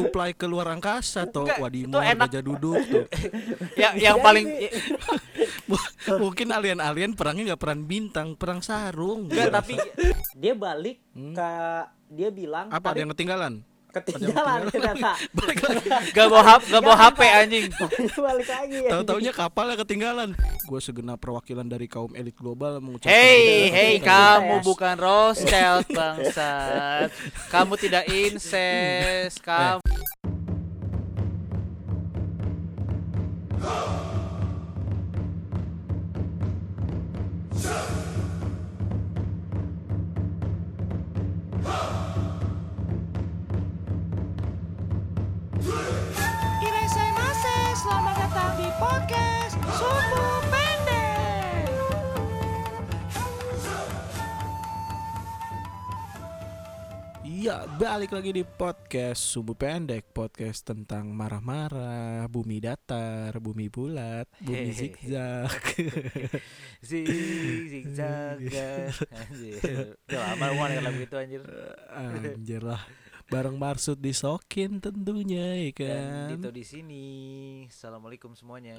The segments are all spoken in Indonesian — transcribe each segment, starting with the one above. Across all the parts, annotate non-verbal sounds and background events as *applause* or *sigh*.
supply ke luar angkasa toh. Enak. Gajah Duduk tuh. *laughs* Yang yang Ya, paling *laughs* mungkin alien-alien perangnya nggak perang bintang perang sarung. Enggak tapi dia balik Hmm. ke dia bilang apa ada yang ketinggalan ketinggalan ternyata *laughs* balik lagi *laughs* gak bawa hap, gak bawa HP anjing. *laughs* balik lagi ya tahu taunya kapalnya ketinggalan gue segenap perwakilan dari kaum elit global mengucapkan Hey, hey, kamu Incest. bukan Rothschild bangsat. Kamu tidak incest. Kamu podcast Suku Pendek. Iya, balik lagi di podcast Sumbu Pendek, podcast tentang marah-marah, bumi datar, bumi bulat, bumi Hehehe. zigzag. *laughs* zig zigzag. *laughs* Anjir. Udah lama denger lagu itu anjir. Anjir lah. Bareng Marsud disokin tentunya ya Dan kan. Dito di sini. Assalamualaikum semuanya,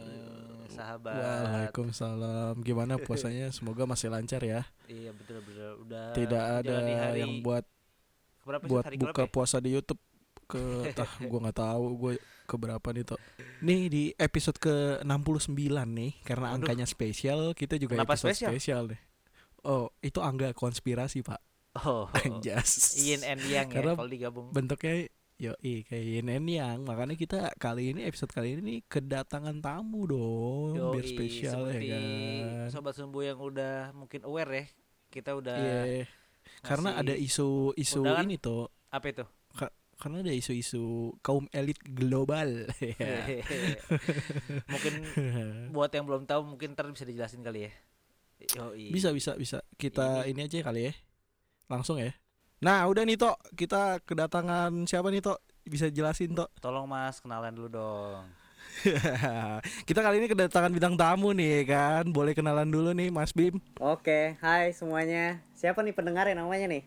sahabat. Waalaikumsalam. Gimana puasanya? *laughs* Semoga masih lancar ya. Iya betul betul udah Tidak ada hari yang buat keberapa sih? buat hari buka ya? puasa di YouTube ke *laughs* tah gua nggak tahu gue keberapa nih toh. Nih di episode ke 69 nih karena Waduh. angkanya spesial kita juga Kenapa episode spesial? spesial deh. Oh, itu angga konspirasi, Pak. Oh, *laughs* Anjas. Yin and Yang ya Karena kalau digabung. Bentuknya yo kayak yin and yang. Makanya kita kali ini episode kali ini kedatangan tamu dong, biar Yoi, spesial ya kan. sobat sumbu yang udah mungkin aware ya kita udah Iya. Karena ada isu-isu ini tuh apa itu karena ada isu-isu kaum elit global *laughs* ya. *laughs* mungkin buat yang belum tahu mungkin ntar bisa dijelasin kali ya Yoi. bisa bisa bisa kita Ini- ini, aja kali ya langsung ya? Nah udah nih tok. Kita kedatangan siapa nih tok? Bisa jelasin tok. Tolong mas kenalan dulu dong. *laughs* Kita kali ini kedatangan bidang tamu nih kan? Boleh kenalan dulu nih Mas Bim. Oke hai semuanya. Siapa nih pendengar yang namanya nih?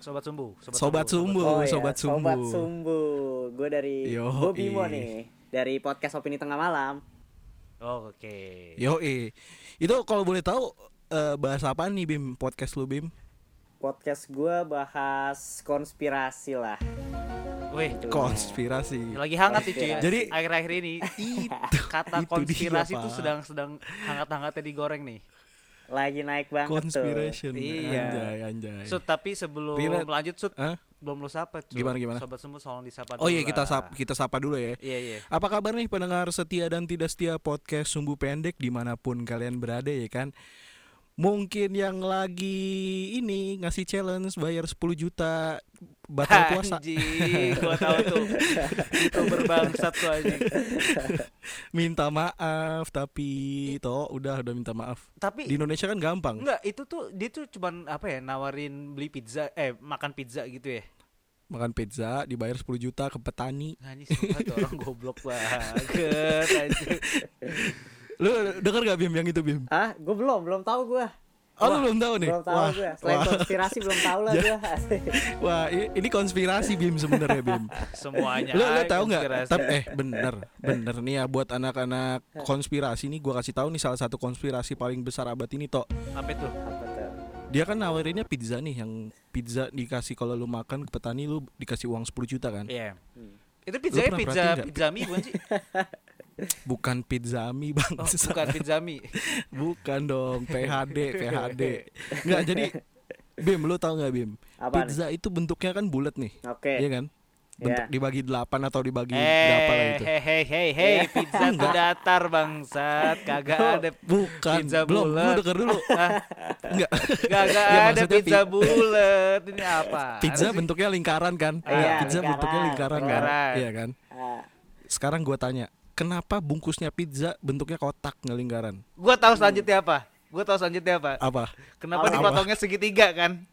Sobat sumbu Sobat Sumbu. oh iya, Sobat Sumbu. sobat sumbu. Gue dari Yo, gue Bimo ih. nih dari podcast opini tengah malam. Oh, oke. Yo itu kalau boleh tahu eh, bahas apa nih Bim? Podcast lu Bim podcast gue bahas konspirasi lah wih Gitu. konspirasi lagi hangat nih cuy Konspirasi. Jadi- akhir-akhir ini *laughs* kata itu konspirasi itu Pak. sedang sedang hangat-hangatnya digoreng nih lagi naik banget conspiration Iya. anjay anjay Sud tapi sebelum Relate. lanjut Sud Hah? belum lu sapa Sud. Gimana, gimana? sobat sumbu tolong disapa oh iya dulu kita sapa kita sapa dulu ya iya iya Apa kabar nih pendengar setia dan tidak setia podcast Sumbu Pendek di mana pun kalian berada ya kan Mungkin yang lagi ini ngasih challenge bayar 10 juta batal puasa Anjing, *laughs* gua tahu tuh. itu berbangsat tuh anjing. *laughs* minta maaf tapi toh udah udah minta maaf Tapi di Indonesia kan gampang enggak itu tuh dia tuh cuman apa ya nawarin beli pizza eh makan pizza gitu ya. makan pizza dibayar 10 juta ke petani sumpah tuh orang goblok banget. *laughs* lu denger gak Bim yang itu Bim ah gue belum belum tahu gue oh lu belum tahu nih belum tahu gue selain wah, konspirasi belum tahu lah *laughs* gue *laughs* wah ini konspirasi Bim sebenarnya Bim Semuanya. lu lu ah, tahu nggak konspirasi. tapi eh bener bener nih ya buat anak-anak konspirasi nih gua kasih tahu nih salah satu konspirasi paling besar abad ini tok apa itu? apa tuh dia kan nawarinnya pizza nih yang pizza dikasih kalau lu makan ke petani lu dikasih uang 10 juta kan Iya. Hmm. Itu pizza pizza pizza mie bukan sih? *laughs* bukan pizza mie *laughs* bang Oh, bukan pizza mie. *laughs* bukan dong PHD *laughs* PHD nggak jadi Bim lu tahu nggak Bim? Apa nih? pizza itu bentuknya kan bulat nih. Oke. Iya kan? Bentuk Iya. dibagi delapan atau dibagi berapa lah Eh, itu. hei hei hei hei, pizza tuh datar bangsat, kagak ada bukan. Pizza belum lu bulat. denger dulu. Enggak. Gagak Ya, ada pizza pi- bulat. Ini apa? pizza bentuknya lingkaran kan? Iya, pizza lingkaran. bentuknya lingkaran kan? Lingkaran. iya kan? Ah, sekarang gua tanya kenapa bungkusnya pizza bentuknya kotak nggak lingkaran Gua tahu selanjutnya apa. Gua tahu selanjutnya apa. apa Kenapa Apa? dipotongnya segitiga kan?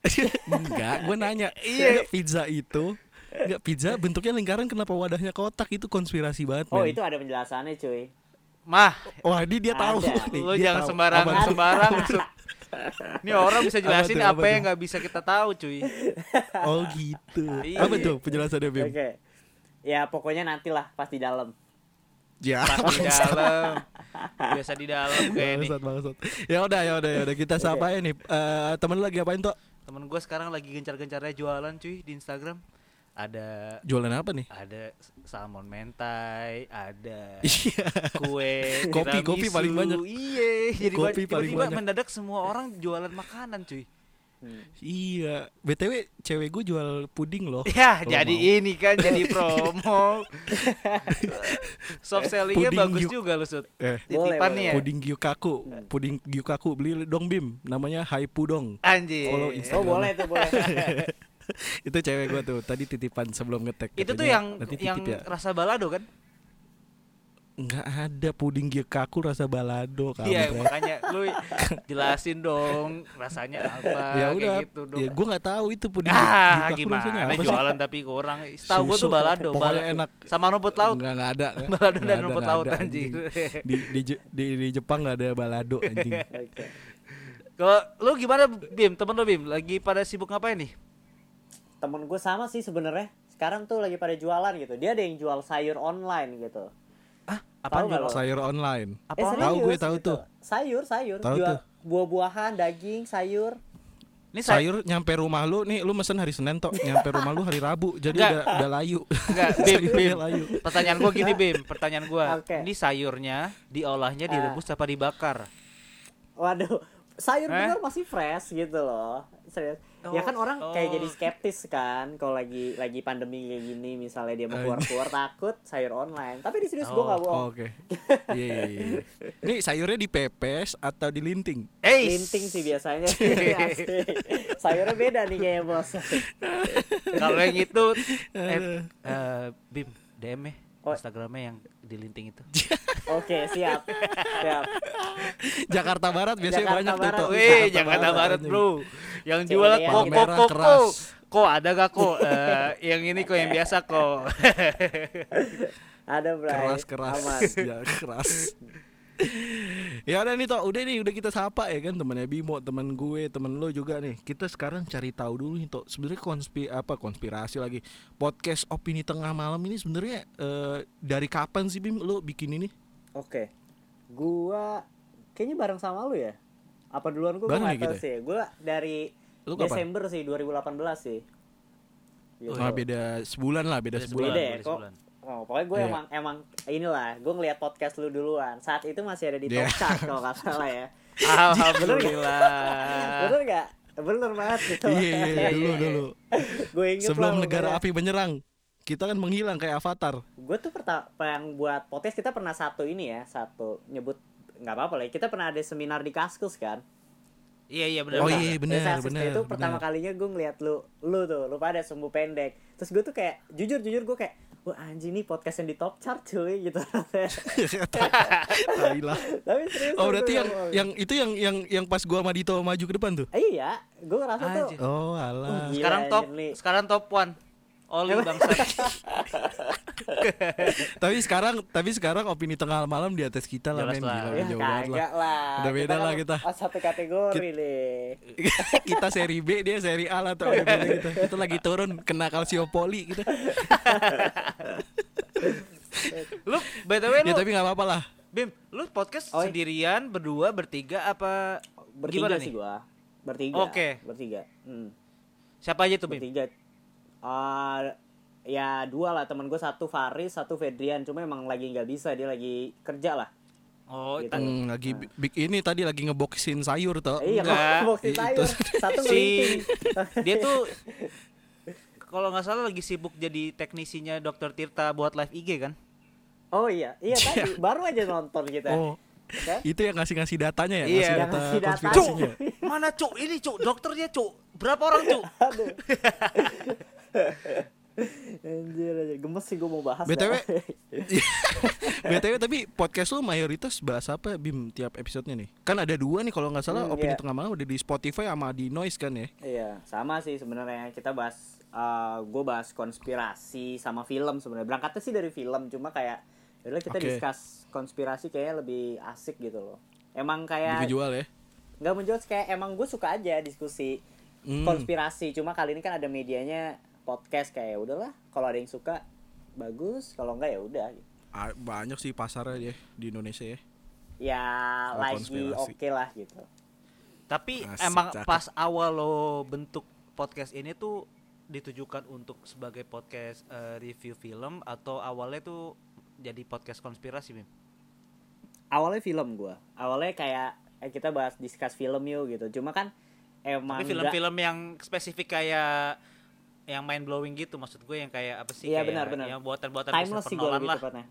*laughs* enggak gua nanya Iya. Pizza itu enggak pizza bentuknya lingkaran kenapa wadahnya kotak itu konspirasi banget oh men. itu ada penjelasannya cuy Mah, wah ini dia tahu Ada. nih lu dia jangan tahu. sembarang Apa tuh? sembarang. Ini orang bisa Apa jelasin tuh, apa, apa yang nggak bisa kita tahu, cuy. oh gitu Iya. apa tuh penjelasannya Bim oke Ya pokoknya nantilah pas di dalam. Ya. Di dalam. Biasa di dalam kayak. Bangsat, bangsat. Ya udah, ya udah, ya udah kita sapa ya nih. Eh, temen lu lagi apain toh? Temen gue sekarang lagi gencar-gencarnya jualan cuy di Instagram. Ada Jualan apa nih? ada salmon mentai, ada Iya. kue, Kopi, kopi paling banyak. Iya, jadi Kopi ba- paling tiba-tiba banyak. mendadak semua orang jualan makanan cuy. Hmm. Iya. BTW cewek gue jual puding loh. Ya, jadi mau. ini kan jadi promo. *laughs* Soft sellingnya Puding bagus yuk. juga lu Sud. Eh, Boleh, Titipan nih ya. puding gyukaku, puding gyukaku beli dong Bim. Namanya Hai Pudong. Anjir. Follow Oh Instagram. boleh tuh boleh. *laughs* Itu cewek gue tuh tadi titipan sebelum ngetek. Itu tuh yang yang ya. rasa balado kan? Nggak ada puding gyukaku rasa balado Iya, kampret. makanya lu jelasin dong rasanya apa *laughs* ya kayak udah gitu dong. ya gue nggak tahu itu puding ah, rasanya gimana apa sih? jualan tapi kurang. Tahu gua Susu, tuh balado, pokoknya balado. enak. Sama rumput laut. Nggak nggak ada. *laughs* Balado dan ada, rumput laut ada, anjing. *laughs* di, di, Je- di, di Jepang nggak ada balado anjing. Kalau lu gimana Bim? Temen lu Bim lagi pada sibuk ngapain nih? Temen gue sama sih sebenarnya. Sekarang tuh lagi pada jualan gitu. Dia ada yang jual sayur online gitu. Ah, apa sayur online Apa? Eh, Tahu gue, tahu gitu. tuh. Sayur, sayur. Tahu jual tuh. buah-buahan, daging, sayur. Ini saya sayur nyampe rumah lu nih lu mesen hari Senin tok nyampe rumah lu hari Rabu jadi Nggak. udah udah layu enggak *laughs* Bim, Bim. layu Pertanyaan gua gini Bim, pertanyaan gua. Oke. Ini sayurnya diolahnya Ah. direbus apa dibakar? Waduh, sayur Eh? bener masih fresh gitu loh. Serius. Ya kan Oh, orang kayak oh. jadi skeptis kan kalau lagi lagi pandemi kayak gini misalnya dia mau keluar-keluar takut sayur online. Tapi di serius Oh, gua nggak bohong. Oh, oke iya iya iya ini sayurnya dipepes atau dilinting Eh, Linting sih biasanya. *laughs* Sayurnya beda nih kayaknya bos. Kalau yang itu eh, eh, Bim, DM ya Oh. Instagramnya yang dilinting itu. *laughs* Oke siap, siap. Jakarta Barat biasanya Jakarta banyak Barat. tuh. Wih, Jakarta Barat. Bro. Yang jual yang kok kok merah kok keras. kok. Kok ada gak kok? Eh, yang ini kok yang biasa kok. *laughs* Ada bray. keras keras Aman. *laughs* ya keras ya udah nih toh udah nih udah kita sapa ya kan temennya Bimo temen gue temen lo juga nih kita sekarang cari tahu dulu nih toh sebenarnya konspi apa konspirasi lagi podcast opini tengah malam ini sebenarnya eh, dari kapan sih Bim lo bikin ini Oke. Gua kayaknya bareng sama lu ya. Apa duluan gua Bareng gua ya nggak tahu kita sih. Gua dari Lu kapan? Desember sih 2018 sih. Gitu. Ah, beda sebulan lah beda Beda sebulan, Beda ya, kok. Oh, pokoknya gue Iya. emang emang inilah, gue ngeliat podcast lu duluan. Saat itu masih ada di Iya. top chart kalau nggak salah ya. *laughs* Alhamdulillah. Bener nggak? Bener banget gitu. iya iya iya, dulu dulu gue inget sebelum lah, negara api menyerang kita kan menghilang kayak avatar gue tuh pertama yang buat podcast kita pernah satu ini ya satu nyebut nggak apa-apa lah ya, kita pernah ada seminar di Kaskus kan Iya iya benar. Oh iya benar benar itu pertama kalinya gue ngeliat lu lu tuh lu pada sumbu pendek terus gue tuh kayak jujur jujur gue kayak wah anjing nih podcast yang di top chart cuy gitu *laughs* tapi serius Oh berarti yang ngomong. yang itu yang yang yang pas gua sama Dito maju ke depan tuh. iya gue ngerasa tuh Anjir. Oh alah. Gila, Sekarang top, nih. sekarang top one. Oli bangsa. *laughs* tapi sekarang tapi sekarang opini tengah malam di atas kita lah men lah. gila ya jauh banget lah. lah Udah beda lah kan kita. satu kategori nih *laughs* kita seri B dia seri A lah tuh kita. Kita lagi turun kena kalsiopoli gitu. *laughs* lu btw lu Ya tapi nggak apa-apa lah. Bim, lu podcast iya. sendirian, berdua, bertiga apa bertiga gimana sih nih? gue bertiga Oke. bertiga hmm. Siapa aja tuh Bim? bertiga Ah, ya dua lah teman gue satu Faris satu Fedrian cuma emang lagi nggak bisa dia lagi kerja lah Oh, Gitu. Hmm, lagi bi- ini tadi lagi ngeboxin sayur tuh. iya Itu- sayur satu si dia tuh kalau nggak salah lagi sibuk jadi teknisinya Dokter Tirta buat live IG kan? oh iya iya tadi baru aja nonton kita Oh, Oke? itu yang ngasih-ngasih datanya ya, Iya. ngasih data ngasih datanya. konspirasinya. Mana cuk? Ini cuk, dokternya cuk. Berapa orang cuk? *laughs* *laughs* Anjir aja gemes sih gue mau bahas BTW. *laughs* BTW tapi podcast lu mayoritas bahas apa Bim tiap episodenya nih? Kan ada dua nih kalau nggak salah Hmm, opini iya. tengah malam ada di Spotify sama di Noise kan ya. Iya, sama sih sebenarnya. Kita bahas gue bahas konspirasi sama film sebenarnya. Berangkatnya sih dari film, cuma kayak yaudah kita Oke. discuss konspirasi kayaknya lebih asik gitu loh. Emang kayak kejual ya. nggak menjual kayak emang gue suka aja diskusi Hmm. konspirasi. Cuma kali ini kan ada medianya podcast kayak udahlah kalau ada yang suka bagus kalau enggak ya udah Ah, banyak sih pasarnya ya di Indonesia ya. ya lagi oke lah gitu Tapi Asik, emang cakep. pas awal lo bentuk podcast ini tuh ditujukan untuk sebagai podcast eh, review film atau awalnya tuh jadi podcast konspirasi, Bim? awalnya film gua awalnya kayak eh, kita bahas discuss film yuk gitu cuma kan emang Tapi film-film yang spesifik kayak yang mind blowing gitu maksud gue yang kayak apa sih Iya, kayak benar, benar. yang buatan-buatan timeless sih gue lebih lah. tepatnya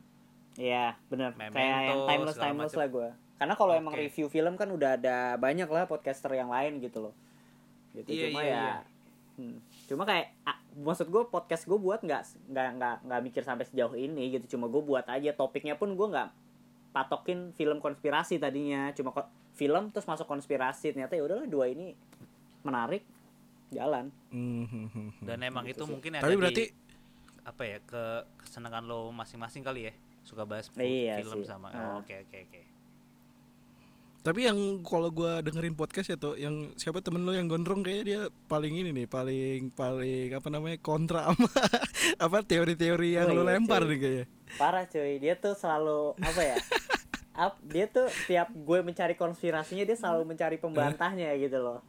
iya benar Memento, kayak yang timeless timeless macem. lah gue karena kalau emang Oke. review film kan udah ada banyak lah podcaster yang lain gitu loh gitu Iya, cuma iya, ya iya. hmm, cuma kayak ah, maksud gue podcast gue buat nggak nggak nggak nggak mikir sampai sejauh ini gitu cuma gue buat aja topiknya pun gue nggak patokin film konspirasi tadinya cuma ko- film terus masuk konspirasi ternyata ya udahlah dua ini menarik jalan Hmm, hmm, hmm, hmm. Dan emang Gitu itu sih. mungkin ada Tapi di- berarti apa ya ke kesenangan lo masing-masing kali ya suka bahas Iya film sih. sama Ah. oh, oke oke oke tapi yang kalau gua dengerin podcast ya tuh yang siapa temen lo yang gondrong kayaknya dia paling ini nih paling paling apa namanya kontra sama *laughs* apa teori-teori yang Oh lo iya, lempar cuy. nih kayaknya parah cuy dia tuh selalu apa ya *laughs* Ap, dia tuh tiap gue mencari konspirasinya dia selalu mencari pembantahnya gitu loh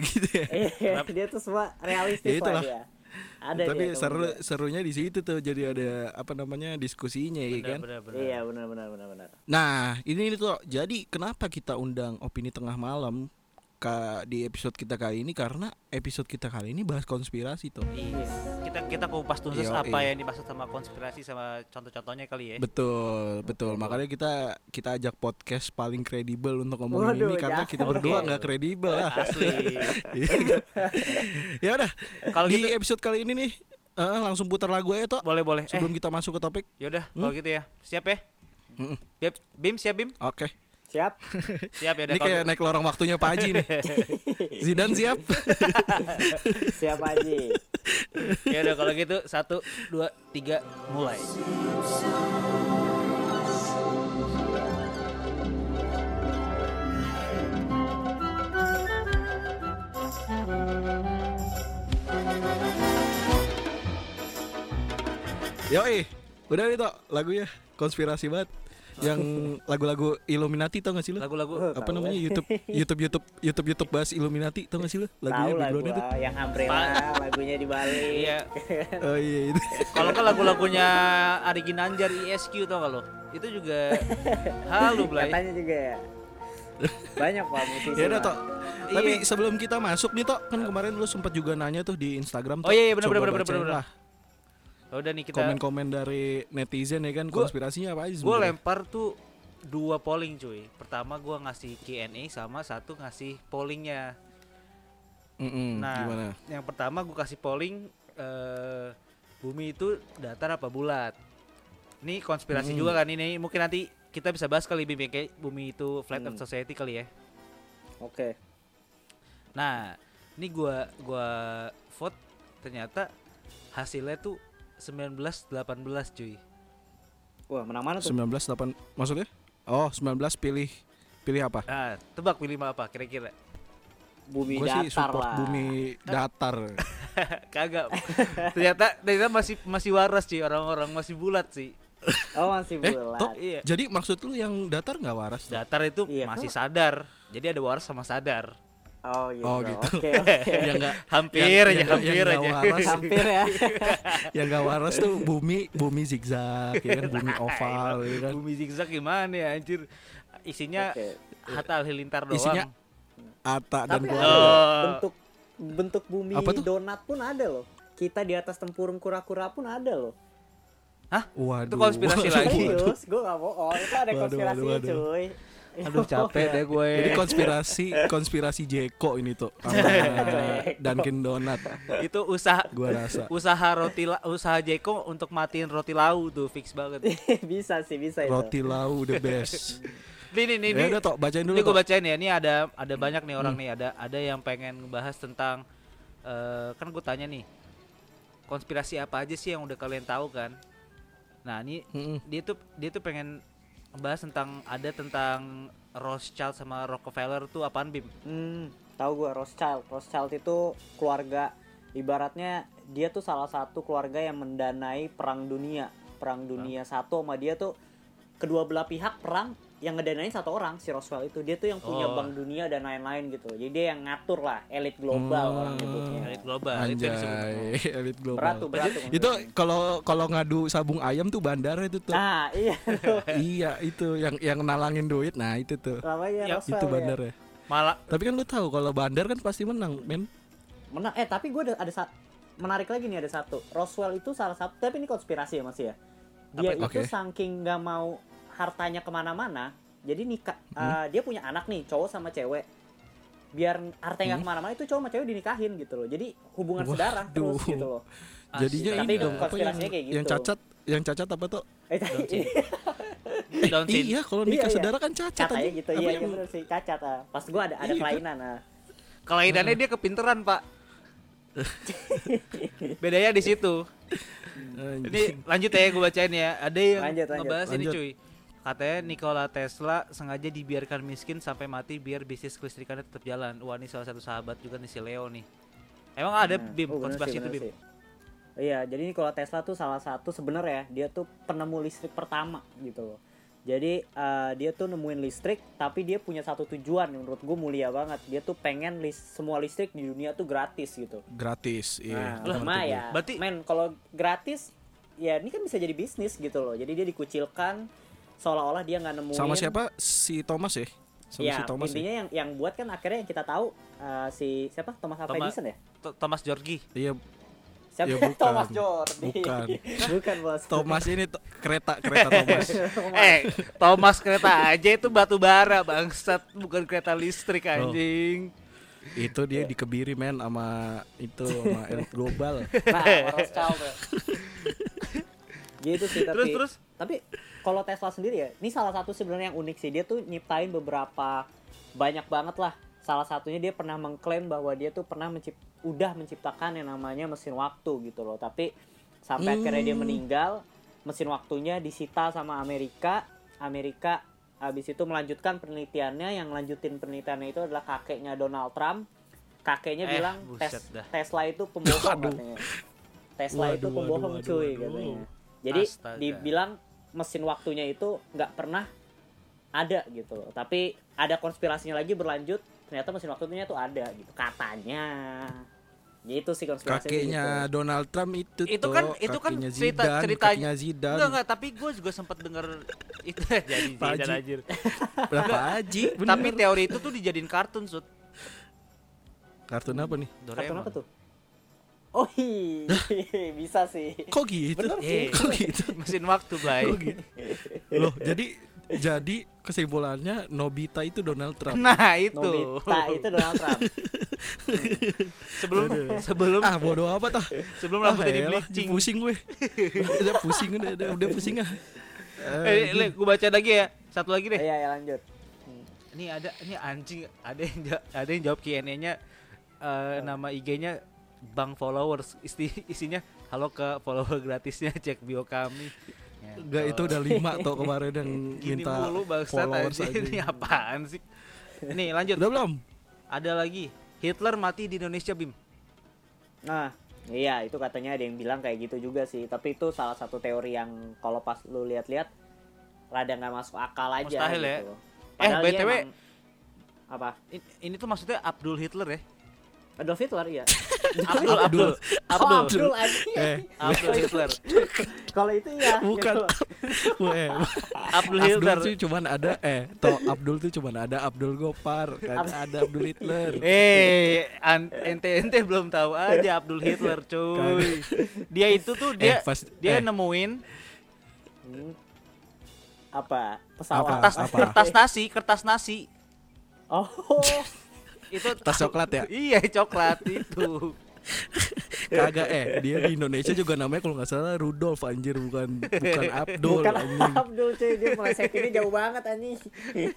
gitu ya. Iya, *laughs* dia tuh semua realistis Ya itulah. lah dia. Ada tapi dia seru serunya di situ tuh jadi ada apa namanya diskusinya ya benar kan? benar benar. Iya benar benar benar benar. Nah, ini ini tuh. Jadi kenapa kita undang opini tengah malam di episode kita kali ini karena episode kita kali ini bahas konspirasi tuh. Iya. kita kita kupas tuntas apa yang dimaksud sama konspirasi sama contoh-contohnya kali ya Betul, betul. Makanya kita kita ajak podcast paling kredibel untuk ngomongin Waduh, ini karena jangan. kita berdua nggak kredibel lah. asli *laughs* ya udah. kalau Di gitu episode kali ini nih eh, langsung putar lagu aja toh boleh boleh eh sebelum kita masuk ke topik. yaudah Hmm? kalau gitu ya siap ya Mm-mm. Bim, Bim siap Bim Oke. Siap *laughs* siap ya Ini kayak naik lorong waktunya Pak Haji nih. *laughs* Zidan siap? *laughs* siap aja ya udah kalau gitu satu dua tiga mulai Yoi, udah nih toh lagunya konspirasi banget. Yang lagu-lagu Illuminati tau gak sih lo? lagu-lagu Oh, Apa namanya. YouTube YouTube YouTube YouTube YouTube bahas Illuminati tau gak sih lo? tahu Lagunya lah backgroundnya tuh. gua yang umbrella lagunya di Bali iya *laughs* Oh iya itu. kalau kan lagu-lagunya Ari Ginanjar ISQ tau gak lo itu juga *laughs* halu Blay katanya juga ya banyak pak musisi Ya udah toh. Tapi Iya. sebelum kita masuk nih toh, kan kemarin lu sempat juga nanya tuh di Instagram Oh iya, iya, bener, Coba bener, bener, udah nih kita Komen-komen dari netizen ya kan Gua- konspirasinya apa aja gue lempar tuh dua polling cuy. Pertama gua ngasih Q&A sama satu ngasih pollingnya. Mm-mm, nah gimana? yang pertama gue kasih polling eh, bumi itu datar apa bulat? Ini konspirasi Mm. juga kan ini. Mungkin nanti kita bisa bahas kali Bim, ya, kayak bumi itu flat earth Hmm. society kali ya. Oke. Nah ini gua gua vote ternyata hasilnya tuh 19 18 cuy wah menang mana tuh 19 8 maksudnya? Oh, 19 pilih pilih apa? nah tebak pilih apa kira-kira bumi sih datar support lah bumi datar. *laughs* kagak ternyata ternyata masih masih waras sih orang-orang masih bulat sih oh masih Eh, bulat Tok, Iya. jadi maksud lu yang datar nggak waras? Datar itu Iya, masih kok. sadar jadi ada waras sama sadar oh gitu Oh, gitu. oke *laughs* oke yang nggak hampir Yang- aja yang- hampir yang aja nggak waras. hampir ya *laughs* yang nggak waras tuh bumi bumi zigzag ya kan bumi *laughs* oval ya kan bumi zigzag gimana ya anjir isinya Oke. Hatta Halilintar doang Isinya Ata dan tapi keluarga. ada loh, Oh. bentuk bentuk bumi Apa tuh? donat pun ada loh kita di atas tempurung kura-kura pun ada loh Waduh. Itu konspirasi waduh, lagi. waduh. serius gue gak bohong itu ada Waduh, konspirasinya waduh, waduh. cuy *laughs* aduh capek deh gue. Jadi konspirasi konspirasi Jeko ini tuh *laughs* Dunkin Donat itu usaha gua rasa. usaha roti la- usaha Jeko untuk matiin roti lau tuh fix banget. *laughs* Bisa sih bisa itu. Roti lau the best. ini nih Ya ini udah tok bacain dulu ini gue bacain ya ini ada ada banyak nih orang nih. Ada ada yang pengen ngebahas tentang eh, kan gue tanya nih konspirasi apa aja sih yang udah kalian tahu kan? Nah ini Mm-mm. dia tuh dia tuh pengen ngebahas tentang ada tentang Rothschild sama Rockefeller tuh apaan bim? Hmm, tahu gua Rothschild. Rothschild itu keluarga. Ibaratnya dia tuh salah satu keluarga yang mendanai perang dunia. Perang dunia satu sama dia tuh kedua belah pihak perang yang ngedanain satu orang si Roswell itu dia tuh yang punya Oh. bank dunia dan lain-lain gitu jadi dia yang ngatur lah elit global Hmm. orang nyebutnya Elit global itu. Anjay, *laughs* elit global. berat tuh berat tuh Itu kalau kalau ngadu sabung ayam tuh bandar itu tuh. nah iya tuh *laughs* iya, itu yang yang nalangin duit. Nah, itu tuh. namanya Ya, Roswell itu ya. bandar ya. Malah Tapi kan lu tahu kalau bandar kan pasti menang, men. menang eh tapi gue ada ada sa- menarik lagi nih ada satu Roswell itu salah satu tapi ini konspirasi ya mas ya dia Apa itu itu? Oke. saking nggak mau hartanya ke mana-mana jadi nikah Hmm. eh, dia punya anak nih cowok sama cewek biar hartanya nggak Hmm. ke mana-mana itu cowok sama cewek dinikahin gitu loh jadi hubungan saudara terus Waduh. gitu loh Jadinya Tapi ini dong apa yang, kayak gitu. yang cacat, yang cacat apa tuh? eh Eh, iya, kalau nikah Iya, iya. saudara kan cacat anjing. gitu Apa iya yang- iya bener sih cacat ah. pas gue ada ada Iya, kelainan ah. kelainannya dia kepinteran pak. *laughs* Bedanya di situ. Ini lanjut ya gue bacain ya. Ada yang Lanjut, lanjut. ngebahas ini Lanjut. cuy. Katanya Nikola Tesla sengaja dibiarkan miskin sampai mati biar bisnis kelistrikannya tetap jalan. Wah ini salah satu sahabat juga nih si Leo nih. Emang ada Nah, bim oh, konspirasi itu bim. sih. Iya, jadi Nikola Tesla tuh salah satu sebenarnya dia tuh penemu listrik pertama gitu loh. Jadi eh, dia tuh nemuin listrik, tapi dia punya satu tujuan yang menurut gue mulia banget. Dia tuh pengen lis semua listrik di dunia tuh gratis gitu. gratis, iya. Nah, cuma ya, Berarti- men kalau gratis, ya ini kan bisa jadi bisnis gitu loh. Jadi dia dikucilkan seolah-olah dia nggak nemuin. Sama siapa? Si Thomas ya? Sama Ya, si Thomas ya? intinya yang yang buat kan akhirnya yang kita tahu eh, si siapa Thomas Alva Thomas- Edison ya? T- Thomas Georgi. Iya, Siapa? Ya, *laughs* bukan. Thomas Jordi. Bukan. *laughs* bukan bos. Thomas ini to- kereta kereta *laughs* Thomas. eh, Thomas kereta aja itu batu bara bangsat, bukan kereta listrik Oh. anjing. itu dia dikebiri men sama itu sama elit global. Nah, Rothschild ya. gitu sih tapi Terus terus tapi kalau Tesla sendiri ya ini salah satu sebenarnya yang unik sih. Dia tuh nyiptain beberapa banyak banget lah. Salah satunya dia pernah mengklaim bahwa dia tuh pernah mencip udah menciptakan yang namanya mesin waktu gitu loh. Tapi sampai akhirnya dia Hmm. meninggal mesin waktunya disita sama Amerika. Amerika habis itu melanjutkan penelitiannya. Yang lanjutin penelitiannya itu adalah kakeknya Donald Trump. Kakeknya Eh, bilang tes dah. Tesla itu pembohong katanya. Tesla itu Waduh, pembohong waduh, cuy waduh, waduh. katanya. Jadi Astaga. dibilang mesin waktunya itu nggak pernah ada gitu loh tapi ada konspirasinya lagi berlanjut ternyata mesin waktunya tuh ada gitu katanya gitu sih konspirasi Kakeknya Donald Trump itu Itu kan- itu kan kakeknya cerita- Zidane, ceritanya- kakeknya Zidane. Enggak enggak, tapi gue juga sempat denger itu *laughs* jadi Pak Zidane Haji. anjir. *laughs* Berapa aji? Tapi teori itu tuh dijadiin kartun sud. kartun apa nih? kartun Doraemon. apa tuh oh iya *laughs* bisa sih Kok gitu? Bener sih. Kok gitu? *laughs* Mesin waktu, Blay. Kok gitu? Loh, jadi jadi kesimpulannya Nobita itu Donald Trump. Nah, itu. Nobita itu Donald Trump *laughs* sebelum sebelum ah bodoh apa tah? sebelum Ah, rambutnya di elah, bleaching. pusing gue. udah pusing udah, udah, udah pusing ah. Eh, le, gue baca lagi ya. Satu lagi deh. iya ya lanjut Ini ada ini anjing ada yang ada yang jawab Q&A-nya eh, nama IG-nya Bang Followers Isti, isinya halo ke follower gratisnya cek bio kami. Ya, Enggak itu udah lima tuh kemarin yang *laughs* Gini minta mulu followers anjing. aja. Ini apaan sih? Nih lanjut. Udah belum? Ada lagi. Hitler mati di Indonesia Bim. Nah, iya itu katanya ada yang bilang kayak gitu juga sih. Tapi itu salah satu teori yang kalau pas lu lihat-lihat rada nggak masuk akal aja. Mustahil ya. gitu. Eh, Padahal dia BTW emang- apa? Ini, ini tuh maksudnya Abdul Hitler ya? Adolf Hitler ya. *laughs* Abdul Abdul Oh, Abdul Abdul anjing. Eh, Abdul *laughs* Hitler. Kalau itu ya. bukan. gitu. *laughs* eh, Abdul Abdul Hitler. tuh cuman ada eh toh Abdul tuh cuman ada Abdul Gopar, kan ada Abdul Hitler. Eh, ente ente belum tahu aja Abdul Hitler, cuy. Dia itu tuh dia Eh, dia eh. nemuin. Apa? Apa? Pesawat. kertas Apa? kertas nasi, kertas nasi. Oh. Itu Tas coklat ya? Iya, coklat itu. *laughs* Kagak eh dia di Indonesia juga namanya kalau nggak salah Rudolf anjir bukan bukan *laughs* Abdul Bukan anjing. *laughs* Abdul cuy, dia melesetinnya jauh banget anjing.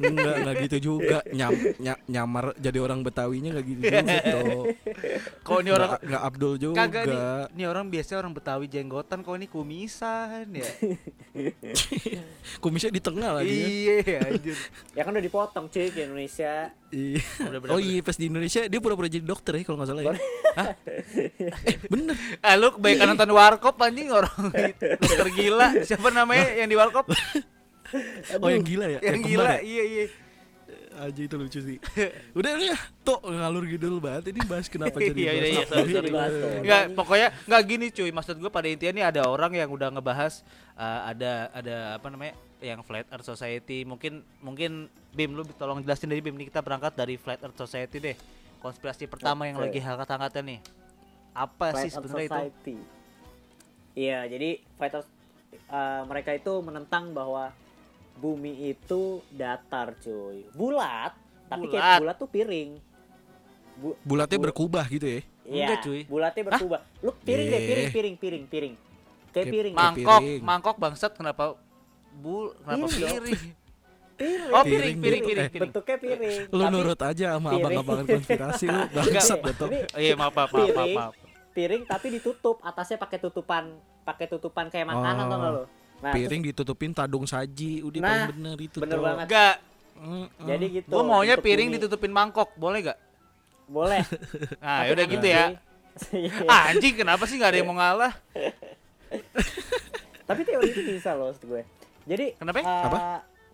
Enggak, enggak gitu juga. Nyam, nya- nyamar jadi orang Betawinya enggak gitu juga toh. Kok ini orang Nggak- nggak Abdul juga. kagak nih. Ini orang biasa orang Betawi jenggotan kok ini kumisan ya. Kumisnya di tengah lagi. kan. iya, anjir. Ya kan udah dipotong cuy di Indonesia. Iya. Oh iya pas di Indonesia dia pura-pura jadi dokter ya kalau nggak salah ya. Hah? Eh, bener. Ah lu kebanyakan nonton Warkop anjing orang dokter gila. Siapa namanya yang di Warkop? *laughs* Oh yang gila ya? yang kembar gila. ya? Iya iya. Aja itu lucu sih. Udah udah Tok ngalur gitu banget ini bahas kenapa jadi Iya, iya, iya, tuh. Enggak, pokoknya enggak gini cuy. Maksud gue pada intinya nih ada orang yang udah ngebahas uh, ada ada apa namanya? Yang Flat Earth Society. Mungkin mungkin Bim lu tolong jelasin dari Bim nih kita berangkat dari Flat Earth Society deh. Konspirasi pertama yang Oke. lagi hangat-hangatnya nih. Apa sih Flat Earth sebenarnya itu? Iya, jadi fighters eh, mereka itu menentang bahwa bumi itu datar, cuy. Bulat, tapi Bulat. kayak bulat tuh piring. Bu- Bulatnya bu- berkubah gitu ya. Iya, Enggak, cuy. Bulatnya berubah. Lu piring deh, Eh. piring, piring, piring, piring. Kayak piring. Mang- Mangkok, piring. mangkok bangsat kenapa bu kenapa Piring piring? *laughs* piring. Oh, piring, Piring, piring, piring, Eh, piring. Bentuknya piring. Lu tapi nurut aja sama piring. abang-abangan konspirasi lu *laughs* bangsat Enggak, betul. ini iya, maaf, maaf, maaf, maaf, Piring. maaf. piring tapi ditutup, atasnya pakai tutupan, pakai tutupan kayak makanan Oh. tau gak lu? Nah, Piring ditutupin tadung saji, udah Nah, paling bener itu. bener Tok. banget. Enggak, Mm-mm. terus- jadi gitu. gua maunya piring bumi. ditutupin mangkok, boleh gak? Boleh. *laughs* Nah, Tapi yaudah kan gitu ya. Ah, anjing kenapa sih nggak ada yang mau ngalah? Tapi teori itu bisa loh gue. Jadi Kenapa? eh, Apa?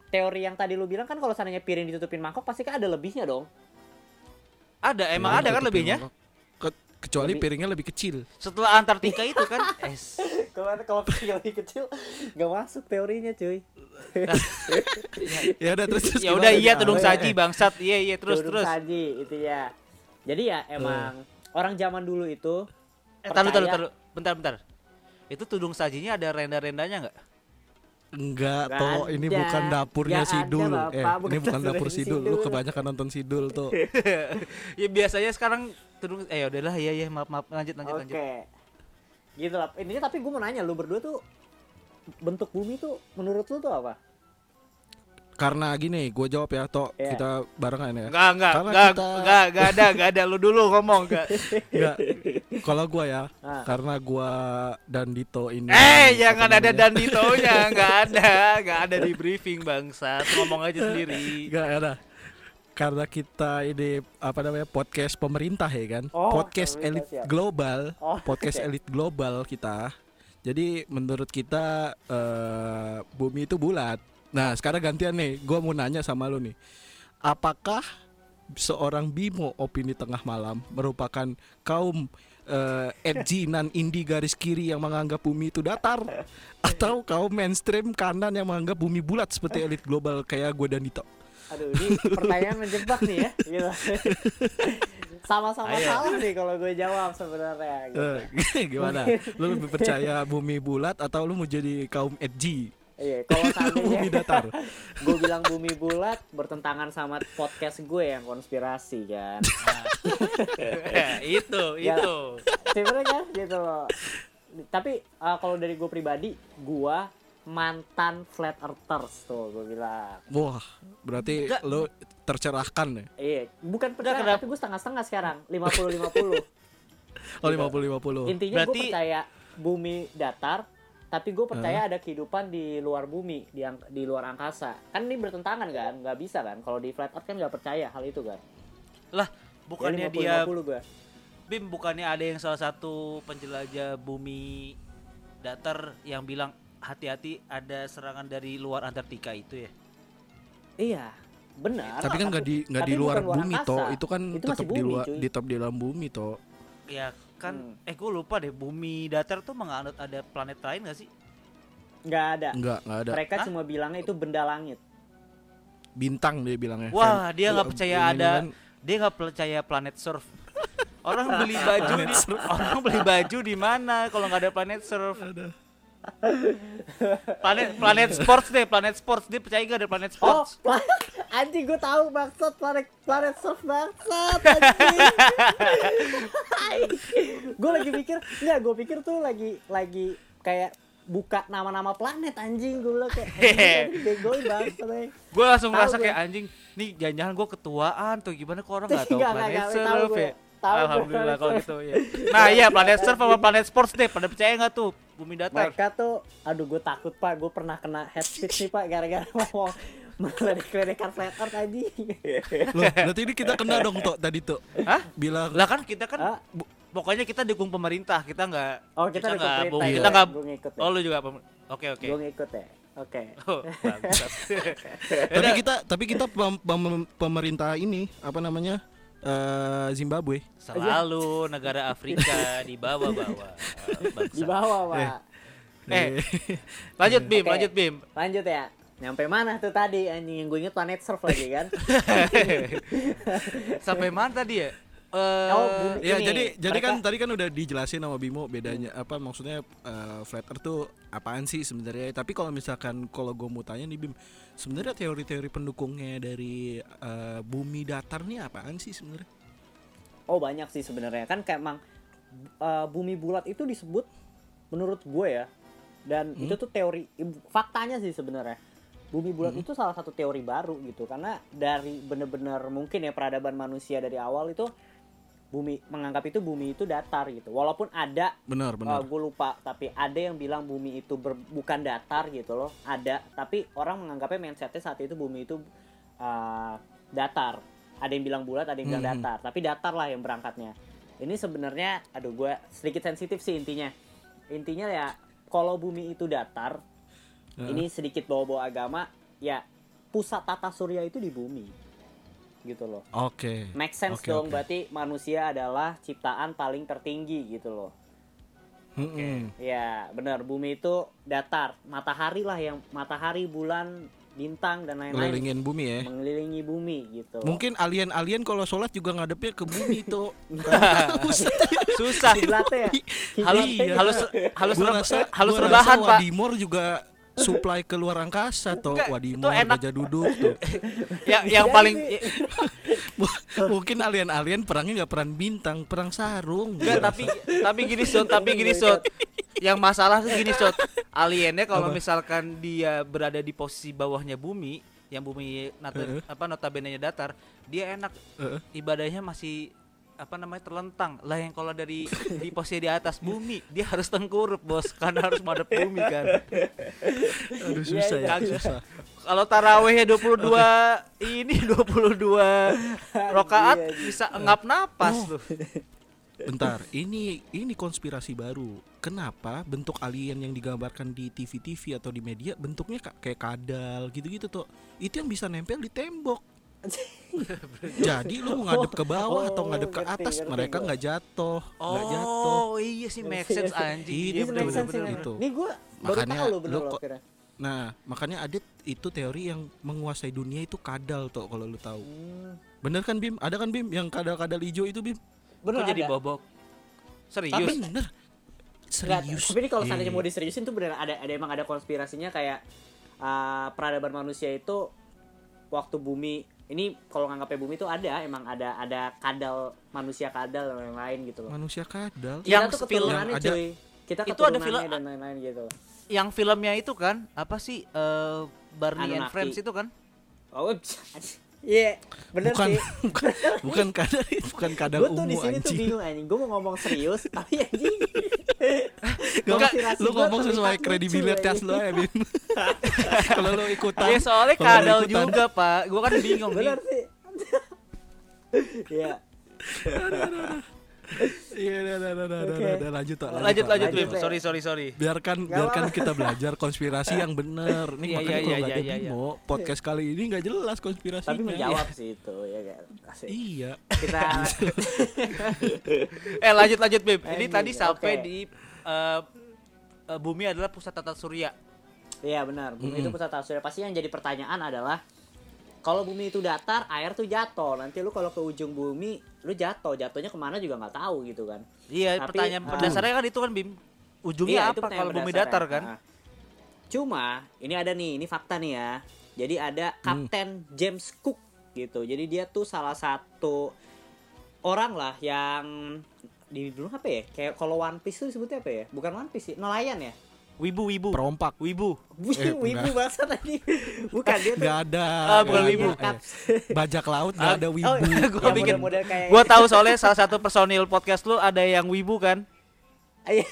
Teori yang tadi lu bilang kan kalau seandainya piring ditutupin mangkok pasti kan ada lebihnya dong. Ada, emang Piring ada kan lebihnya? mangkok. Ke- kecuali Lebih- piringnya lebih kecil. Setelah Antartika itu kan *laughs* es. Kalau kalau piring lebih kecil nggak masuk teorinya cuy. *laughs* Ya udah terus terus Ya udah iya tudung Eh, saji bangsat. Iya iya terus Tudung terus. saji itu ya. Jadi ya emang orang zaman dulu itu Eh, taruh taruh taruh. Bentar bentar. Itu tudung sajinya ada renda-rendanya nggak? Enggak, Nggak toh ini ada. bukan dapurnya Nggak ada, Sidul. Bapak. eh, Bukan ini bukan dapur dapur Sidul. Lu Sidul. kebanyakan nonton Sidul tuh. *laughs* ya biasanya sekarang tudung eh ya udahlah iya iya maaf maaf lanjut lanjut Oke. lanjut. Gitu lah. Intinya tapi gue mau nanya lu berdua tuh bentuk bumi tuh menurut lu tuh apa? Karena gini, gue jawab ya, toh Iya. kita barengan ya. Enggak enggak Karena enggak kita- enggak enggak ada enggak ada lu dulu ngomong enggak. Enggak. *laughs* Kalau gua ya, Ah. karena gua dan Dito ini. Eh jangan ada dan ditonya enggak *laughs* ada enggak ada di briefing bangsat ngomong aja sendiri. Enggak ada. Karena kita ini apa namanya podcast pemerintah ya kan, Oh, podcast elit siap. global, Oh, podcast oke. elit global kita. Jadi menurut kita eh, bumi itu bulat. Nah sekarang gantian nih, gua mau nanya sama lu nih, apakah seorang Bimo opini tengah malam merupakan kaum eh, edgy nan indie garis kiri yang menganggap bumi itu datar atau kaum mainstream kanan yang menganggap bumi bulat seperti elit global kayak gue dan Dito? Aduh, ini pertanyaan menjebak nih ya. Gitu. Sama-sama salah nih kalau gue jawab sebenarnya. Gitu. Eh, *laughs* gimana? Lu lebih percaya bumi bulat atau lu mau jadi kaum edgy? Iya, kalau bumi datar. *laughs* gue bilang bumi bulat bertentangan sama podcast gue yang konspirasi kan. *laughs* itu Ya. itu. Sebenarnya kan gitu loh. Tapi uh, kalau dari gue pribadi, gue mantan flat earthers tuh gue bilang. Wah, berarti Enggak. lu tercerahkan ya? Iya, bukan percaya, kenapa? tapi gue setengah-setengah sekarang, 50-50. Oh, Gitu. 50-50. Intinya gue Berarti- percaya bumi datar, tapi gue percaya ada kehidupan di luar bumi, di ang- di luar angkasa. Kan ini bertentangan kan? Nggak bisa kan? Kalau di flat earth kan nggak percaya hal itu kan? Lah, bukannya dia 50-50 gue. Bim bukannya ada yang salah satu penjelajah bumi datar yang bilang hati-hati ada serangan dari luar Antartika itu ya. Iya, benar. Tapi kan nggak di nggak di luar bumi angkasa. toh, itu kan Itu tetap di luar di tetap di dalam bumi toh. Ya kan Hmm. eh gue lupa deh bumi datar tuh menganut ada planet lain gak sih? Nggak ada. Enggak, enggak ada. Mereka Hah? cuma bilangnya itu benda langit. Bintang dia bilangnya. Wah, Fan- dia nggak percaya ini ada kan dia nggak percaya planet surf. *laughs* Orang beli baju di orang beli baju di mana kalau nggak ada planet surf? Planet planet sports deh, planet sports dia percaya gak ada planet Oh, sports? pla- *laughs* anjing gue tahu maksud planet planet surf anjing. *laughs* gue lagi pikir, enggak gue pikir tuh lagi lagi kayak buka nama-nama planet anjing gue bilang kayak. Gue langsung gue. kayak anjing, nih jangan-jangan gue ketuaan tuh gimana kok orang *laughs* nggak tahu Nggak, nggak, planet nggak, surf ya? Tahu gue Alhamdulillah kalau gitu ya. Nah iya planet surf sama planet sports deh, pada percaya nggak tuh bumi datar? mereka tuh aduh gue takut pak gue pernah kena head speech nih pak gara-gara *laughs* ngomong meledek-ledekan flat earth aja. Loh, berarti ini kita kena dong Tok tadi Tok. Hah? Bilang Lah kan kita kan Ah, pokoknya kita dukung pemerintah, kita nggak oh kita, kita ada nggak pemerintah bu- ya? kita nggak ngikut ya. Oh lu juga pem- Oke oke. Gua ngikut ya. Oke. *laughs* Oh, bangsat. *laughs* tapi kita tapi kita pem- pem- pemerintah ini apa namanya? Eh Zimbabwe. Selalu negara Afrika di bawah-bawah. Di Bangsa. bawah, Pak. Eh, lanjut Bim, Oke. lanjut Bim. Lanjut ya. Nyampe mana tuh tadi anjing yang gue inget planet surf lagi kan? *laughs* Sampai mana tadi ya? Eh, Oh. Ya Ini, jadi jadi mereka- kan tadi kan udah dijelasin sama Bimo bedanya apa maksudnya eh, flat earth tuh apaan sih sebenarnya. Tapi kalau misalkan kalau gue mau tanya nih Bim, sebenarnya teori-teori pendukungnya dari eh, bumi datar nih apaan sih sebenarnya? Oh banyak sih sebenarnya kan kayak emang uh, bumi bulat itu disebut menurut gue ya dan Hmm. itu tuh teori faktanya sih sebenarnya bumi bulat Hmm. itu salah satu teori baru gitu karena dari bener-bener mungkin ya peradaban manusia dari awal itu bumi menganggap itu bumi itu datar gitu walaupun ada Benar benar. gue lupa tapi ada yang bilang bumi itu ber- bukan datar gitu loh ada tapi orang menganggapnya mindsetnya saat itu bumi itu uh, datar ada yang bilang bulat ada yang bilang Mhm. datar tapi datar lah yang berangkatnya ini sebenarnya aduh gue sedikit sensitif sih intinya intinya ya kalau bumi itu datar Heeh. ini sedikit bawa-bawa agama ya pusat tata surya itu di bumi gitu loh Oke. make sense Oke, dong oke. berarti manusia adalah ciptaan paling tertinggi gitu loh Mm-mm. Ya, benar. Bumi itu datar. Matahari lah yang matahari, bulan, bintang dan lain-lain Ngelilingin bumi ya. mengelilingi bumi gitu. Mungkin alien-alien kalau sholat juga ngadepnya ke bumi *laughs* tuh. susah. Ya. Halus Iya. halus halus reba- rasa halus gua rebahan, Pak. Wadimor juga supply ke luar angkasa Wadimor enak. gajah duduk tuh. *laughs* Yang yang Iya paling sih. *laughs* Mungkin alien-alien perangnya nggak perang bintang, perang sarung. enggak tapi tapi gini Sot, tapi gini Sot. Yang masalah tuh gini Sot. Aliennya kalau misalkan dia berada di posisi bawahnya bumi, yang bumi nata, Heeh. apa notabene datar, dia enak Heeh. ibadahnya masih apa namanya terlentang lah yang kalau dari di posisi di atas bumi dia harus tengkurup bos karena harus madep bumi kan Aduh susah ya, iya. susah. kalau tarawehnya 22 ini 22 rokaat Iya, iya. bisa ngap napas tuh Bentar, ini ini konspirasi baru. Kenapa bentuk alien yang digambarkan di TV-TV atau di media bentuknya ka- kayak kadal gitu-gitu tuh? Itu yang bisa nempel di tembok. *laughs* Jadi lu mau ngadep ke bawah atau Oh, ngadep ke ngerti, atas, ngerti mereka gua. nggak jatuh, nggak jatuh. oh iya sih make sense anjing Iya, iya bener bener bener ini. Itu. Nih gue baru Makanya tahu bener lu loh kok-. Nah, makanya ada itu teori yang menguasai dunia itu kadal tuh kalau lu tahu. Hmm, Bener kan Bim? Ada kan Bim yang kadal-kadal hijau itu Bim? bener kok jadi bobok serius Tapi- Bener. Nggak, Serius. tapi ini kalau seandainya Iya. mau diseriusin tuh bener ada ada emang ada konspirasinya kayak uh, peradaban manusia itu waktu bumi ini kalau nganggapnya bumi itu ada emang ada ada kadal manusia kadal dan lain-lain gitu loh. manusia kadal. Yang Kita tuh film keturunannya ada- cuy. Kita Itu ada film- dan lain-lain gitu. yang filmnya itu kan apa sih eh, Barney and Anunnaki. Friends itu kan Oh, *laughs* iya, bener bukan, sih. *laughs* bukan bukan kadal bukan kadal Gue tuh di sini tuh bingung anjing. Gue mau ngomong serius, tapi anjing. Enggak, *laughs* Konspirasi lu ngomong sesuai kredibilitas lu ya, Bim. *laughs* Kalau lu ikutan. ya soalnya kadal juga pak gua kan bingung Bener sih. Iya. Iya, udah, udah, udah, udah, udah, udah, lanjut, Tok, lanjut lanjut lanjut, Bim sorry sorry sorry Biarkan Nggak biarkan apa-apa. kita belajar konspirasi yang benar. Nih Iya, makanya iya, kalau iya, nggak ada iya, iya. Bimo, podcast kali ini nggak jelas konspirasinya. Tapi menjawab sih itu ya kan. Iya. Kita *laughs* eh lanjut lanjut Bim ini tadi sampai di eh, eh, bumi adalah pusat tata surya Iya benar, bumi itu pusat tata surya. Pasti yang jadi pertanyaan adalah kalau bumi itu datar, air tuh jatuh. Nanti lu kalau ke ujung bumi, lu jatuh. Jatuhnya ke mana juga nggak tahu gitu kan. iya Tapi, pertanyaan ah. pendasarnya kan itu kan Bim ujungnya Iya, apa kalau bumi datar kan Nah. Cuma ini ada nih, ini fakta nih ya. Jadi ada Kapten James Cook gitu. Jadi dia tuh salah satu orang lah yang di dulu apa ya? Kayak kalau One Piece tuh disebutnya apa ya? Bukan One Piece sih, nelayan ya. Wibu wibu Perompak. wibu Eh, Wibu bahasa tadi. Bukan dia tuh. Nggak ada. Ah, bukan wibu. Kaps. Bajak laut nggak ada wibu. Oh, *laughs* Gua yang bikin- model-model kayak gua tahu soalnya salah satu personil podcast lu ada yang wibu kan Iya,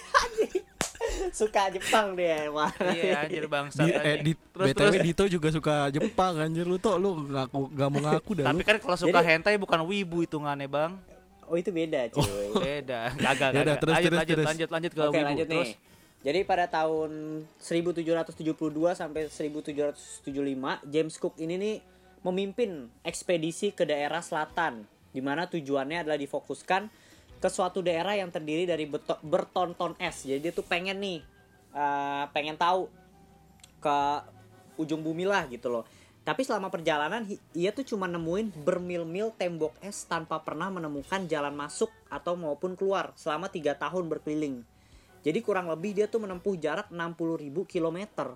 suka Jepang dia wah Iya anjir bangsa. Di, eh, di, terus BTW terus. Dito juga suka Jepang anjir lu tuh lu ngaku gak mau ngaku dah Tapi kan kalau suka Jadi- hentai bukan wibu hitungannya bang. oh itu beda cuy Beda. Gagal. Gagal. terus, lanjut, terus, lanjut, terus. lanjut, lanjut ke Oke wibu. lanjut terus. nih. Jadi pada tahun 1772 sampai 1775 James Cook ini nih memimpin ekspedisi ke daerah selatan di mana tujuannya adalah difokuskan ke suatu daerah yang terdiri dari bertonton es. Jadi dia tuh pengen nih eh, pengen tahu ke ujung bumi lah gitu loh. Tapi selama perjalanan ia tuh cuma nemuin bermil-mil tembok es tanpa pernah menemukan jalan masuk atau maupun keluar selama tiga tahun berkeliling. Jadi kurang lebih dia tuh menempuh jarak 60.000 kilometer.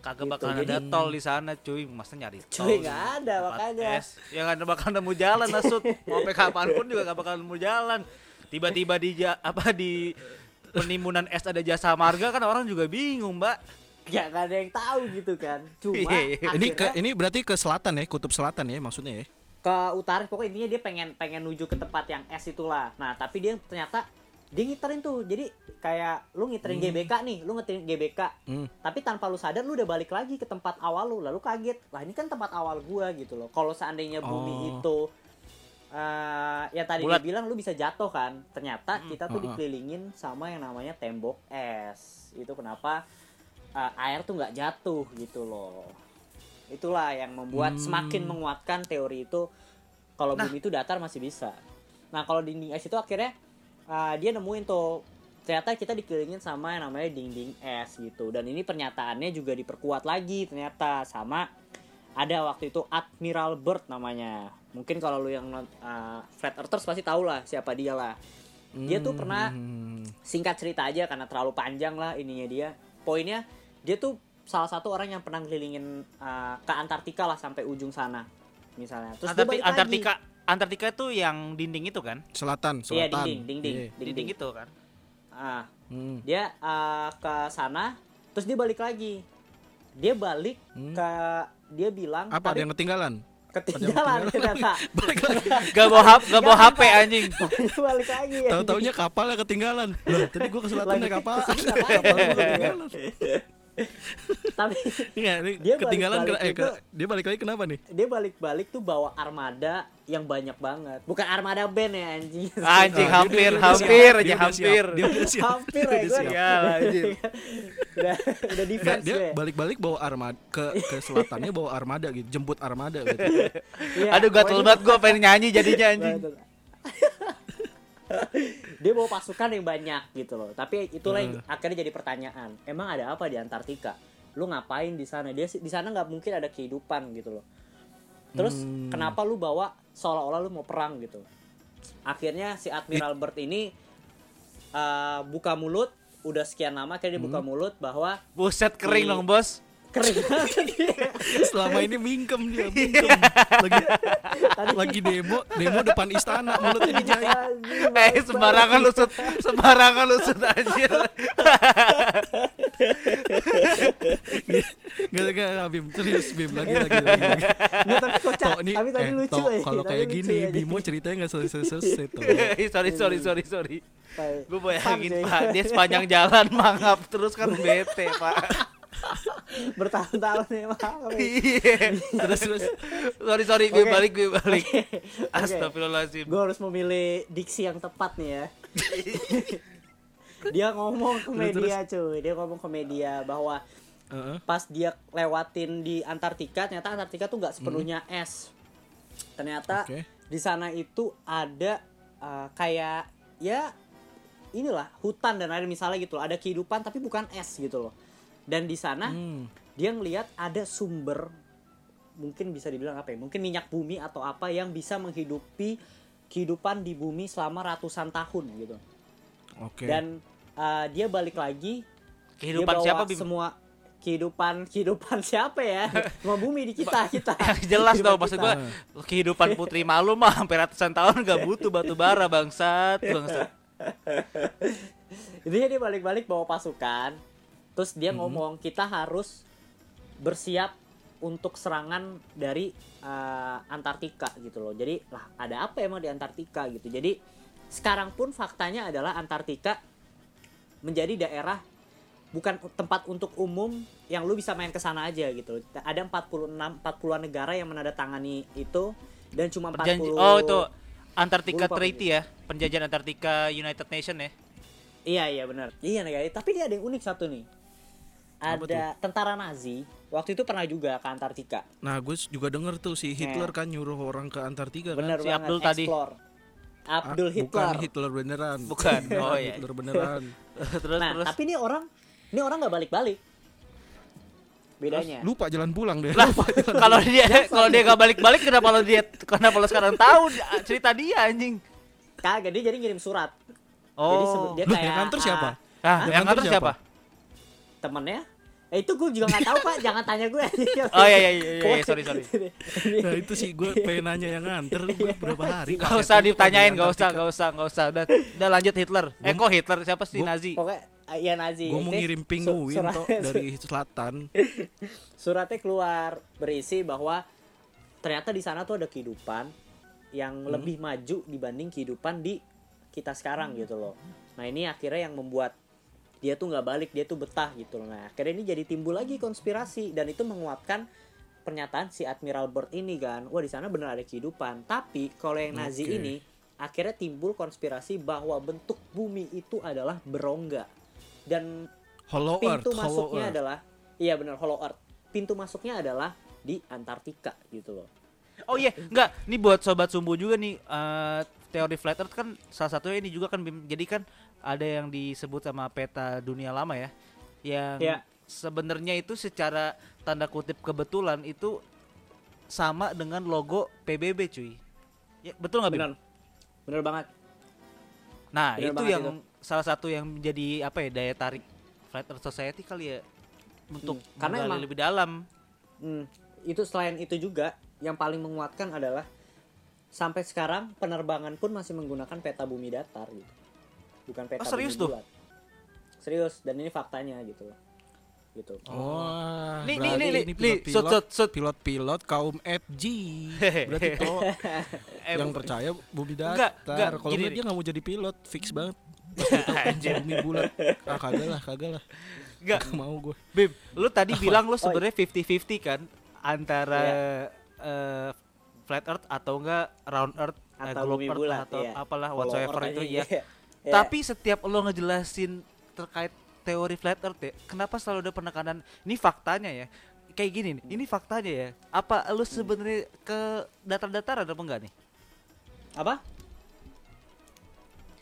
Kagak Gitu, bakal jadi- ada tol di sana cuy. Masa nyari tol? Cuy nggak ada makanya. es. Ya nggak ada bakal nemu jalan Nasut. Mau sampai *laughs* kapan pun juga nggak bakal nemu jalan. Tiba-tiba di ja- apa di penimbunan es ada jasa marga kan orang juga bingung mbak. Ya nggak ada yang tahu gitu kan. Cuma Iya, iya. Ini ke akhirnya ini berarti ke selatan ya, kutub selatan ya maksudnya ya. ke utara pokoknya intinya dia pengen pengen nuju ke tempat yang es itulah. Nah tapi dia ternyata dia ngiterin tuh. Jadi kayak lu ngiterin GBK nih, lu ngiterin GBK. Hmm. Tapi tanpa lu sadar lu udah balik lagi ke tempat awal lu, lalu kaget. Lah ini kan tempat awal gua gitu loh. Kalau seandainya bumi Oh. itu eh ya tadi Bulat. dia bilang lu bisa jatuh kan. Ternyata kita tuh Heeh. dikelilingin sama yang namanya tembok es. Itu kenapa eh, air tuh nggak jatuh gitu loh. Itulah yang membuat Hmm. semakin menguatkan teori itu kalau Nah. bumi itu datar masih bisa. Nah, kalau dinding es itu akhirnya uh, dia nemuin tuh ternyata kita dikelilingin sama yang namanya dinding es gitu. Dan ini pernyataannya juga diperkuat lagi ternyata sama ada waktu itu Admiral Byrd namanya. Mungkin kalau lu yang uh, flat earthers pasti tahu lah siapa dia lah. Dia tuh pernah Hmm. singkat cerita aja karena terlalu panjang lah ininya dia. Poinnya dia tuh salah satu orang yang pernah ngelilingin uh, ke Antartika lah sampai ujung sana misalnya. Terus Antarti- lagi. Antartika itu yang dinding itu kan? selatan, Iya selatan. dinding, dinding, Iya. dinding. Dinding itu kan? Ah, Hmm. dia uh, ke sana, terus dia balik lagi. Dia balik Hmm. ke dia bilang Apa ada yang ketinggalan? ketinggalan ternyata. *laughs* Balik lagi. Gak bawa HP, gak bawa HP anjing. *laughs* Balik lagi. ya. Tahu-taunya kapalnya ketinggalan. Loh, tadi gua ke selatan naik kapal. Kapal ketinggalan. *laughs* Tapi Iya, ini Dia ketinggalan balik-balik kena- eh, itu- ke- dia balik lagi kenapa nih? dia balik-balik tuh bawa armada yang banyak banget. Bukan armada band ya anjing. Anjing Ah, dia hampir, dia hampir aja Dia hampir. Dia siap. hampir Dia ya udah gue. Ya, anjir. udah udah Nggak, defense dia gue. balik-balik bawa armada ke ke selatannya bawa armada gitu, jemput armada gitu. Iya, Aduh gatel banget gue *laughs* pengen nyanyi jadinya anjing. Dia bawa pasukan yang banyak gitu loh. Tapi itulah yang akhirnya jadi pertanyaan. Emang ada apa di Antartika? Lu ngapain di sana? Dia di sana nggak mungkin ada kehidupan gitu loh. Terus Hmm. kenapa lu bawa seolah-olah lu mau perang gitu? Akhirnya si Admiral Byrd ini uh, buka mulut udah sekian lama akhirnya dia Hmm. buka mulut bahwa Buset kering dong bos. Dia. *laughs* Selama ini mingkem dia, mingkem. Lagi lagi demo, demo depan istana mulutnya dijahit. Eh sembarangan lu sud, sembarangan lu sud anjir. Gak gak gak, Bim, serius Bim lagi lagi lagi. lagi. Nggak, tapi kocak. Tok, nih, tapi tadi eh, lucu ya. kalau kayak gini ya. Bimo ceritanya nggak selesai selesai tuh. *laughs* sorry sorry sorry sorry. Tai. Gue bayangin pak, dia sepanjang jalan mangap terus kan *laughs* bete pak. *laughs* bertahun-tahun ya. *laughs* Iya. Terus terus Sorry sorry gue Oke. balik gue balik. Oke. Astagfirullahaladzim. Gue harus memilih diksi yang tepat nih ya. *laughs* dia ngomong ke media cuy, dia ngomong ke media bahwa Heeh. pas dia lewatin di Antartika, ternyata Antartika tuh nggak sepenuhnya es. Ternyata Oke. di sana itu ada uh, kayak ya inilah hutan dan air misalnya gitu loh, ada kehidupan tapi bukan es gitu loh. Dan di sana Hmm. dia ngelihat ada sumber mungkin bisa dibilang apa ya mungkin minyak bumi atau apa yang bisa menghidupi kehidupan di bumi selama ratusan tahun gitu Oke. dan uh, dia balik lagi Kehidupan dia bawa siapa Bim? semua kehidupan kehidupan *laughs* siapa ya semua bumi di kita kita *laughs* jelas dong maksud gue kehidupan putri malu mah hampir ratusan tahun gak *laughs* butuh batu bara bangsat bangsat. Intinya dia balik-balik bawa pasukan terus dia Mm-hmm. ngomong kita harus bersiap untuk serangan dari uh, Antartika gitu loh jadi lah ada apa emang di Antartika gitu jadi sekarang pun faktanya adalah Antartika menjadi daerah bukan tempat untuk umum yang lu bisa main ke sana aja gitu. Ada 46 40-an negara yang menandatangani itu dan cuma 40 Perjanji- oh itu lupa Treaty ya, penjajahan Antartika United Nation ya. Iya iya benar. Iya negara. Tapi dia ada yang unik satu nih. Ada tentara Nazi waktu itu pernah juga ke Antartika. Nah, gue juga denger tuh si Hitler kan nyuruh orang ke Antartika kan. Bener Si banget. Abdul tadi. explore. Ah, Abdul Hitler. Bukan Hitler beneran. Bukan. *laughs* Oh iya. Hitler beneran. *laughs* terus Nah, terus. tapi ini orang ini orang nggak balik-balik. Bedanya. Lupa jalan pulang deh. Lah, kalau dia kalau dia gak balik-balik kenapa lo dia kenapa lo sekarang tahu cerita dia anjing? Kagak dia jadi ngirim surat. Jadi Oh. sebe- dia Loh, kayak yang nganter siapa? ah, Yang yang nganter nganter siapa? Temennya. Eh itu gue juga nggak tahu pak. *laughs* Jangan tanya gue. *laughs* Oh iya iya iya, iya, sorry sorry. *laughs* Nah, itu sih gue pengen nanya yang nganter gue berapa hari. Gak usah ditanyain, gak usah, gak usah, gak usah. Udah, udah lanjut Hitler. Eh kok Hitler siapa sih Gua- Nazi? Pokoknya ah, iya Nazi. Gue mau ngirim pinguin surat- toh dari selatan. suratnya keluar berisi bahwa ternyata di sana tuh ada kehidupan yang Hmm. lebih maju dibanding kehidupan di kita sekarang gitu loh. Nah ini akhirnya yang membuat dia tuh nggak balik, dia tuh betah gitu loh. Nah akhirnya ini jadi timbul lagi konspirasi dan itu menguatkan pernyataan si Admiral Byrd ini kan. Wah di sana bener ada kehidupan. Tapi kalau yang Nazi Oke. ini akhirnya timbul konspirasi bahwa bentuk bumi itu adalah berongga dan Hollow Earth, pintu Hollow masuknya Earth. adalah iya benar Hollow Earth. Pintu masuknya adalah di Antartika gitu loh. Oh iya, enggak. Ini buat sobat sumbu juga nih. eh, teori flat earth kan salah satunya ini juga kan jadi kan ada yang disebut sama peta dunia lama ya. Yang Ya. sebenarnya itu secara tanda kutip kebetulan itu sama dengan logo PBB cuy. Ya, betul nggak? Benar. Benar banget. Nah, Bener itu banget yang salah satu yang menjadi apa ya daya tarik Flat Earth Society kali ya untuk Hmm, karena emang- lebih dalam. Hmm, itu selain itu juga yang paling menguatkan adalah sampai sekarang penerbangan pun masih menggunakan peta bumi datar gitu. Bukan peta Oh, serius tuh? bulat. Serius dan ini faktanya gitu loh. Gitu. Wah, Nih, nih, nih, ini nih, sut, sut, sut. pilot-pilot kaum FG. Berarti kalau *laughs* Eh, *laughs* yang percaya bumi datar. enggak, Kalau enggak nih. dia nggak mau jadi pilot, fix *laughs* banget. Anjir, bumi bulat. Ah, kagak lah, kagak lah. Enggak, Nggak mau gue. Bim, lu tadi bilang lu Oh, sebenarnya 50-50 kan antara Iya. eh, flat earth atau enggak round earth eh, Atau globe bumi earth bulat, atau iya. apalah whatsoever itu ya. Iya. Tapi setiap lo ngejelasin terkait teori flat earth ya, kenapa selalu ada penekanan ini faktanya ya? Kayak gini nih, ini faktanya ya. Apa lu sebenarnya ke datar-datar ada apa enggak nih? apa?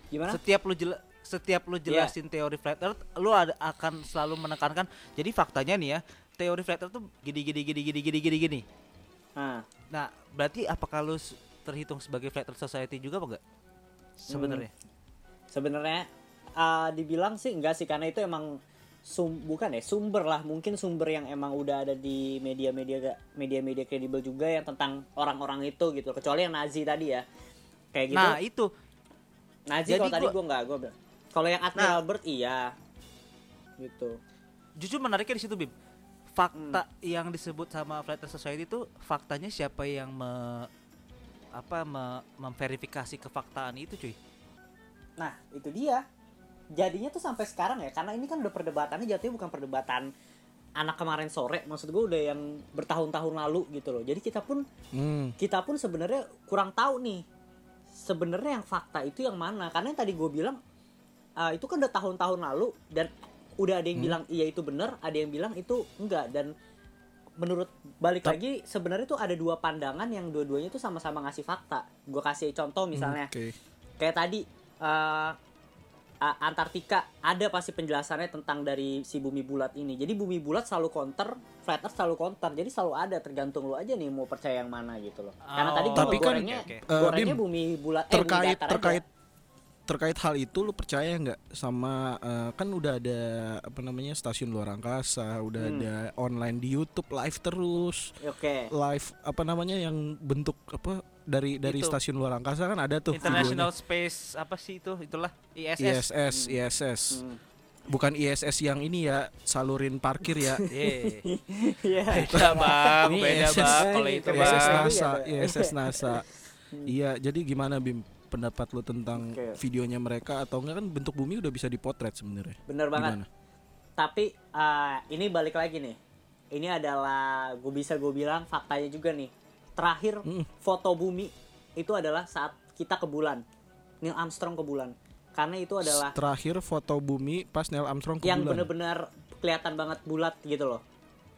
Gimana? Setiap lu jela- setiap lu Iya. jelasin teori flat earth, lu ada akan selalu menekankan. Jadi faktanya nih ya, teori flat earth tuh gini gini gini gini gini gini gini. Nah, Nah, berarti apakah lu terhitung sebagai flat earth society juga apa enggak? Sebenarnya. Sebenarnya uh, dibilang sih enggak sih karena itu emang sum bukan ya sumber lah. Mungkin sumber yang emang udah ada di media-media media-media kredibel juga yang tentang orang-orang itu gitu. Kecuali yang Nazi tadi ya. Kayak gitu. Nah, itu. Nazi kalau tadi gue nggak gue kalau yang Admiral Byrd iya. Gitu. Justru menariknya di situ, Bim. Fakta yang disebut sama flat earth society itu faktanya siapa yang me apa me- memverifikasi kefaktaan itu, cuy? Nah itu dia jadinya tuh sampai sekarang ya karena ini kan udah perdebatannya jatuhnya bukan perdebatan anak kemarin sore maksud gue udah yang bertahun-tahun lalu gitu loh jadi kita pun Hmm. kita pun sebenarnya kurang tahu nih sebenarnya yang fakta itu yang mana karena yang tadi gue bilang ah, itu kan udah tahun-tahun lalu dan udah ada yang Hmm. bilang iya itu benar ada yang bilang itu enggak dan menurut balik Tap- lagi sebenarnya tuh ada dua pandangan yang dua-duanya tuh sama-sama ngasih fakta gue kasih contoh misalnya Oke. kayak tadi eh, A- Antartika ada pasti penjelasannya tentang dari si bumi bulat ini. Jadi bumi bulat selalu counter, flat earth selalu counter. Jadi selalu ada tergantung lu aja nih mau percaya yang mana gitu loh. Karena Oh, tadi gua Tapi kan, gorengnya, oke, oke. Eh, gorengnya Bim, bumi bulat eh, bumi terkait datar aja. Terkait hal itu lu percaya nggak sama eh, kan udah ada apa namanya stasiun luar angkasa udah Hmm. ada online di YouTube live terus Oke. live apa namanya yang bentuk apa dari dari Itu. stasiun luar angkasa kan ada tuh International Space apa sih itu? Itulah ISS. ISS ISS Hmm. bukan ISS yang ini ya salurin parkir ya Yeay. *laughs* Iya. *laughs* Beda bang, beda ISS. bang. Kalau itu ISS. NASA ya, Pak? ISS NASA *laughs* iya jadi gimana Bim pendapat lu tentang Oke. videonya mereka atau enggak kan bentuk bumi udah bisa dipotret sebenarnya Bener banget. gimana tapi eh, ini balik lagi nih ini adalah gue bisa gue bilang faktanya juga nih terakhir Mm. foto bumi itu adalah saat kita ke bulan Neil Armstrong ke bulan karena itu adalah Terakhir foto bumi pas Neil Armstrong ke yang bulan. bener-bener kelihatan banget bulat gitu loh.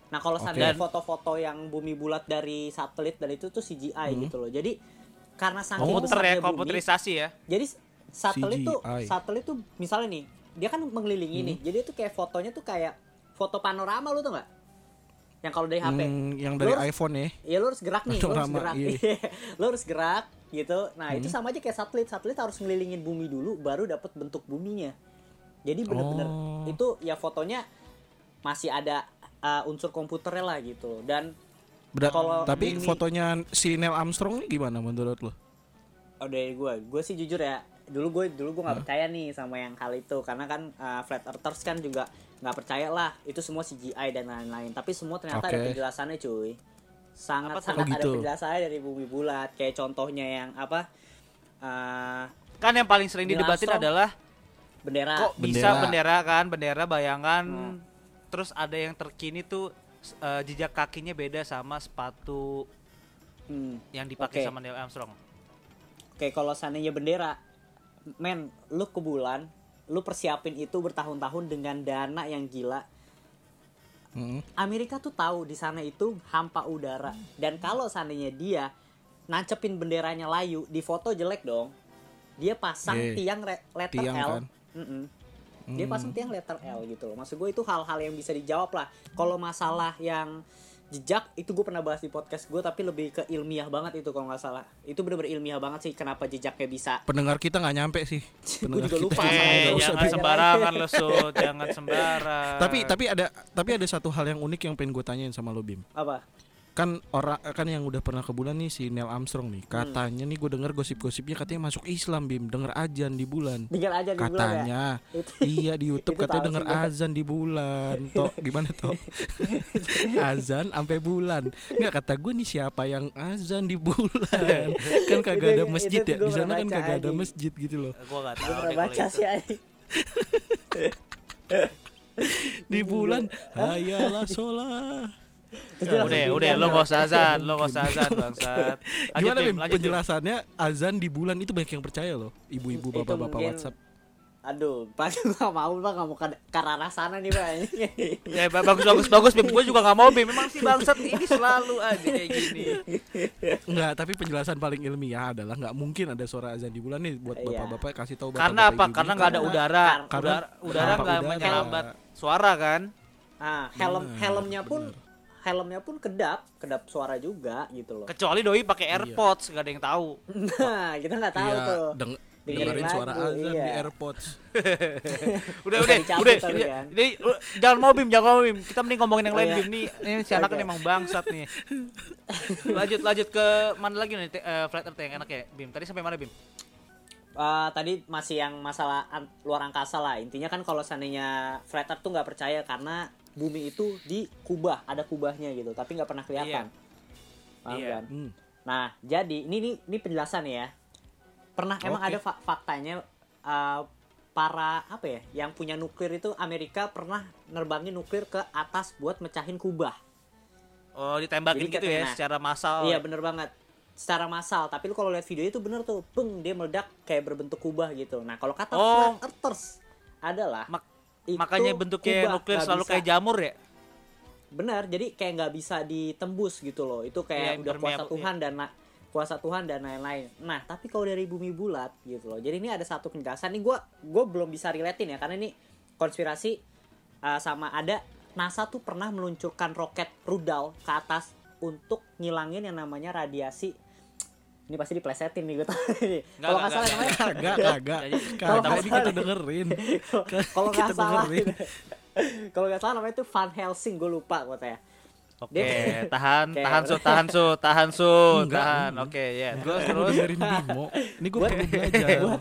Nah kalau seandainya foto-foto yang bumi bulat dari satelit dan itu tuh CGI Hmm. gitu loh. Jadi karena saking Komputer besarnya ya, bumi, komputerisasi ya. jadi satelit tuh satelit tuh misalnya nih dia kan mengelilingi Hmm. nih. Jadi itu kayak fotonya tuh kayak foto panorama lu tuh nggak? Yang kalau dari HP. Hmm, yang dari Lu harus- iPhone ya. Ya lu harus gerak nih, lu harus Panorama, gerak. iya. *laughs* lu harus gerak gitu. Nah, itu Hmm. sama aja kayak satelit. Satelit harus ngelilingin bumi dulu baru dapat bentuk buminya. Jadi bener-bener Oh. itu ya fotonya masih ada uh, unsur komputernya lah gitu. Dan Beda- Kalau tapi bumi- fotonya si Neil Armstrong ini gimana menurut lo? oh dari gue, gue sih jujur ya, dulu gue dulu gue nggak percaya nih sama yang hal itu karena kan uh, flat earthers kan juga nggak percaya lah itu semua CGI dan lain-lain. Tapi semua ternyata ada Oke. penjelasannya cuy. Sangat Apa sangat Oh, ada gitu. penjelasannya dari bumi bulat. Kayak contohnya yang apa? uh, Kan yang paling sering didebatin adalah bendera. kok bisa Bendera. bendera kan, bendera bayangan. Hmm. Terus ada yang terkini tuh eh, jejak kakinya beda sama sepatu Hmm. yang dipakai Oke. sama Neil Armstrong. Oke, kalau seandainya bendera, men, lu ke bulan, lu persiapin itu bertahun-tahun dengan dana yang gila. Hmm. Amerika tuh tahu di sana itu hampa udara. Dan kalau seandainya dia nancepin benderanya layu, di foto jelek dong. Dia pasang Iya. tiang re- letter Tiang L. kan? Mm-mm. Dia Hmm. pasang tiang letter L gitu loh. Maksud gue itu hal-hal yang bisa dijawab lah. Kalau masalah yang jejak itu gue pernah bahas di podcast gue tapi lebih ke ilmiah banget itu kalau nggak salah. Itu bener-bener ilmiah banget sih kenapa jejaknya bisa Pendengar kita nggak nyampe sih. *laughs* Pendengar juga lupa sama Eh, jangan sembarangan lo Sud, jangan *laughs* sembarang. tapi tapi ada tapi ada satu hal yang unik yang pengen gue tanyain sama lo Bim apa? Kan orang kan yang udah pernah ke bulan nih si Neil Armstrong Hmm. nih katanya nih gue denger gosip-gosipnya katanya masuk Islam Bim. Denger ajan di bulan. Tinggal aja di bulan ya. katanya. Itu- iya di YouTube *laughs* Itu katanya tahu denger azan di bulan toh gimana toh *laughs* azan sampai bulan. Nggak kata gue nih siapa yang azan di bulan? *laughs* Kan kagak ada masjid ya? di sana kan kagak ada masjid gitu loh. Gue tahu pernah deh kalau baca sih di bulan. Hayalah sholat Dia Udah, udah, lo gak usah azan, lo gak usah azan bangsat. *laughs* Gimana Bim. Penjelasannya azan di bulan itu banyak yang percaya loh. Ibu-ibu bapak-bapak WhatsApp. Aduh, Pak *laughs* gak mau Pak gak mau ke, ke arah sana nih Pak. *laughs* Ya ba- bagus bagus bagus Bim. Gue juga gak mau Bim. Memang si bangsat ini selalu aja kayak gini. Enggak, tapi penjelasan paling ilmiah adalah nggak mungkin ada suara azan di bulan nih buat Iya. bapak-bapak kasih tahu Karena bapak-bapak, apa? Karena nggak ada Karena- udara. karena Udara udara udara. menyambat suara kan? Nah, helm helmnya pun helmnya pun kedap, kedap suara juga gitu loh. Kecuali doi pakai AirPods, nggak ada yang tahu. Nah, kita nggak tahu Iya, tuh. deng- Dengerin dengerin suara azan di iya. AirPods. *laughs* Udah udah udah. Ini, kan. ini, lu- jangan mau Bim, jangan mau Bim. Kita mending ngomongin yang Oh, lain iya. Bim nih. Ini si anak ini emang bangsat nih. *laughs* lanjut lanjut ke mana lagi nih eh, flat earth yang enak ya Bim. Tadi sampai mana Bim? Eh, tadi masih yang masalah an- luar angkasa lah. Intinya kan kalau seandainya flat earth tuh nggak percaya karena bumi itu di kubah, ada kubahnya gitu, tapi nggak pernah kelihatan. Paham Iya. kan? Hmm. Nah, jadi ini ini, ini penjelasan ya. Pernah emang Oke. ada fa- faktanya uh, para apa ya, yang punya nuklir itu Amerika pernah nerbangin nuklir ke atas buat mecahin kubah. Oh, ditembakin Jadi gitu ya nah, secara massal. Iya, bener banget. Secara massal, tapi lu kalau lihat video itu bener tuh, beng dia meledak kayak berbentuk kubah gitu. Nah, kalau kata Oh. flat earthers adalah Mak- itu Makanya bentuknya kubah, nuklir selalu bisa- kayak jamur ya? benar jadi kayak nggak bisa ditembus gitu loh. Itu Iya, kayak udah kuasa impermeable, Tuhan dan na- kuasa Tuhan dan lain-lain. Nah tapi kalau dari bumi bulat gitu loh. Jadi ini ada satu penjelasan nih gue gue belum bisa relatein ya karena ini konspirasi uh, sama ada NASA tuh pernah meluncurkan roket rudal ke atas untuk ngilangin yang namanya radiasi ini pasti diplesetin nih gue Nggak, *laughs* kalau nggak nggak, salah nggak. namanya Kagak, kagak. Kalau Kagak nggak ini salah *laughs* kita dengerin. kalau nggak salah *laughs* kalau nggak salah namanya itu Van Helsing gue lupa katanya Oke, tahan, tahan su, tahan su, tahan su, tahan. Oke, ya. Gue Terus dengerin Bimo. Ini gue Buat- perlu belajar. buat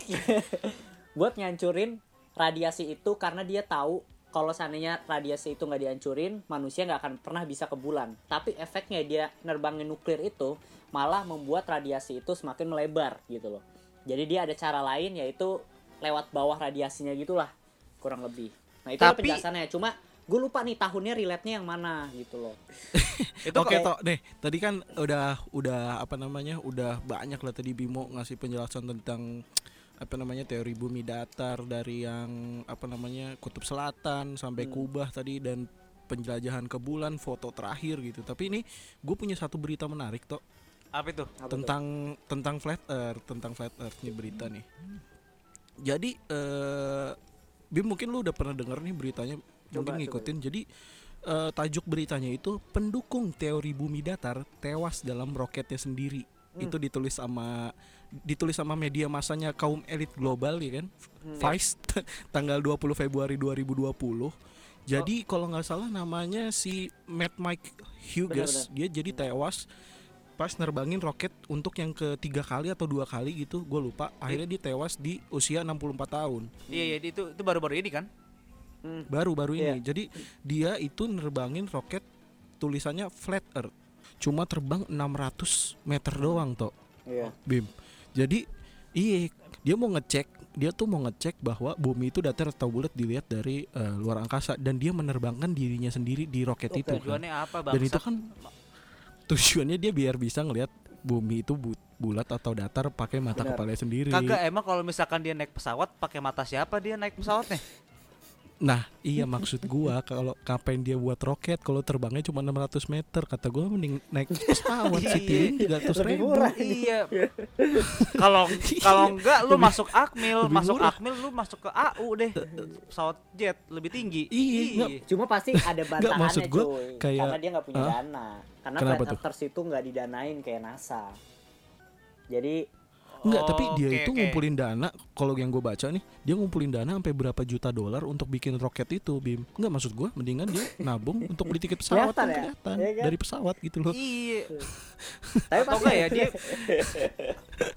buat ngancurin radiasi itu karena dia tahu kalau seandainya radiasi itu nggak dihancurin manusia nggak akan pernah bisa ke bulan tapi efeknya dia nerbangin nuklir itu malah membuat radiasi itu semakin melebar gitu loh. Jadi dia ada cara lain yaitu lewat bawah radiasinya gitulah kurang lebih. Nah itu Tapi- penjelasannya. Cuma gue lupa nih tahunnya relate-nya yang mana gitu loh. *laughs* Itu Oke kayak- toh, nih tadi kan udah udah apa namanya udah banyak lah tadi Bimo ngasih penjelasan tentang apa namanya teori bumi datar dari yang apa namanya kutub selatan sampai Hmm. Kubah tadi dan penjelajahan ke bulan foto terakhir gitu. Tapi ini gue punya satu berita menarik toh apa itu? Apa tuh? tentang tentang flat earth tentang flat earth nih berita nih. Jadi eh Bim mungkin lu udah pernah denger nih beritanya Coba, mungkin coba. ngikutin. Jadi eh, tajuk beritanya itu pendukung teori bumi datar tewas dalam roketnya sendiri. Hmm. Itu ditulis sama ditulis sama media masanya kaum elit global ya kan. Hmm. Vice *laughs* tanggal 20 Februari 2020. Jadi kalau nggak salah namanya si Matt Mike Hughes, dia jadi tewas pas nerbangin roket untuk yang ketiga kali atau dua kali gitu, gue lupa. Akhirnya dia tewas di usia 64 tahun, Iya, iya itu itu baru-baru ini kan? Hmm. baru-baru ini. Iya. Jadi dia itu nerbangin roket tulisannya flat Earth, cuma terbang 600 meter doang toh, Iya. Bim. Jadi iya dia mau ngecek, dia tuh mau ngecek bahwa bumi itu datar atau bulat dilihat dari eh, luar angkasa dan dia menerbangkan dirinya sendiri di roket Oke. itu. kan. Tujuannya apa, Bang? Dan itu kan tujuannya dia biar bisa ngelihat bumi itu bu- bulat atau datar pakai mata Benar. kepala sendiri. Kagak emang kalau misalkan dia naik pesawat pakai mata siapa dia naik pesawatnya? Nah, iya maksud gua kalau kapan dia buat roket kalau terbangnya cuma 600 meter kata gua mending naik pesawat Iya. Citylink 300 Lebih ribu. murah. iya. Kalau kalau enggak lu Lebih- masuk Akmil, lebih masuk murah. Akmil lu masuk ke AU deh. Pesawat jet lebih tinggi. Iya, enggak. Cuma pasti ada bantahannya maksud gua cuy. kayak- Karena dia nggak punya Hah? dana. Karena Kenapa flat itu nggak didanain kayak NASA. Jadi Enggak, tapi dia Oke, itu oke. ngumpulin dana kalau yang gue baca nih, dia ngumpulin dana sampai berapa juta dolar untuk bikin roket itu, Bim. Enggak maksud gua mendingan dia nabung untuk beli tiket pesawat Kelihatan kan ya? kelihatan Iya kan? dari pesawat gitu loh. Iya. *laughs* tapi Atau pasti enggak ya dia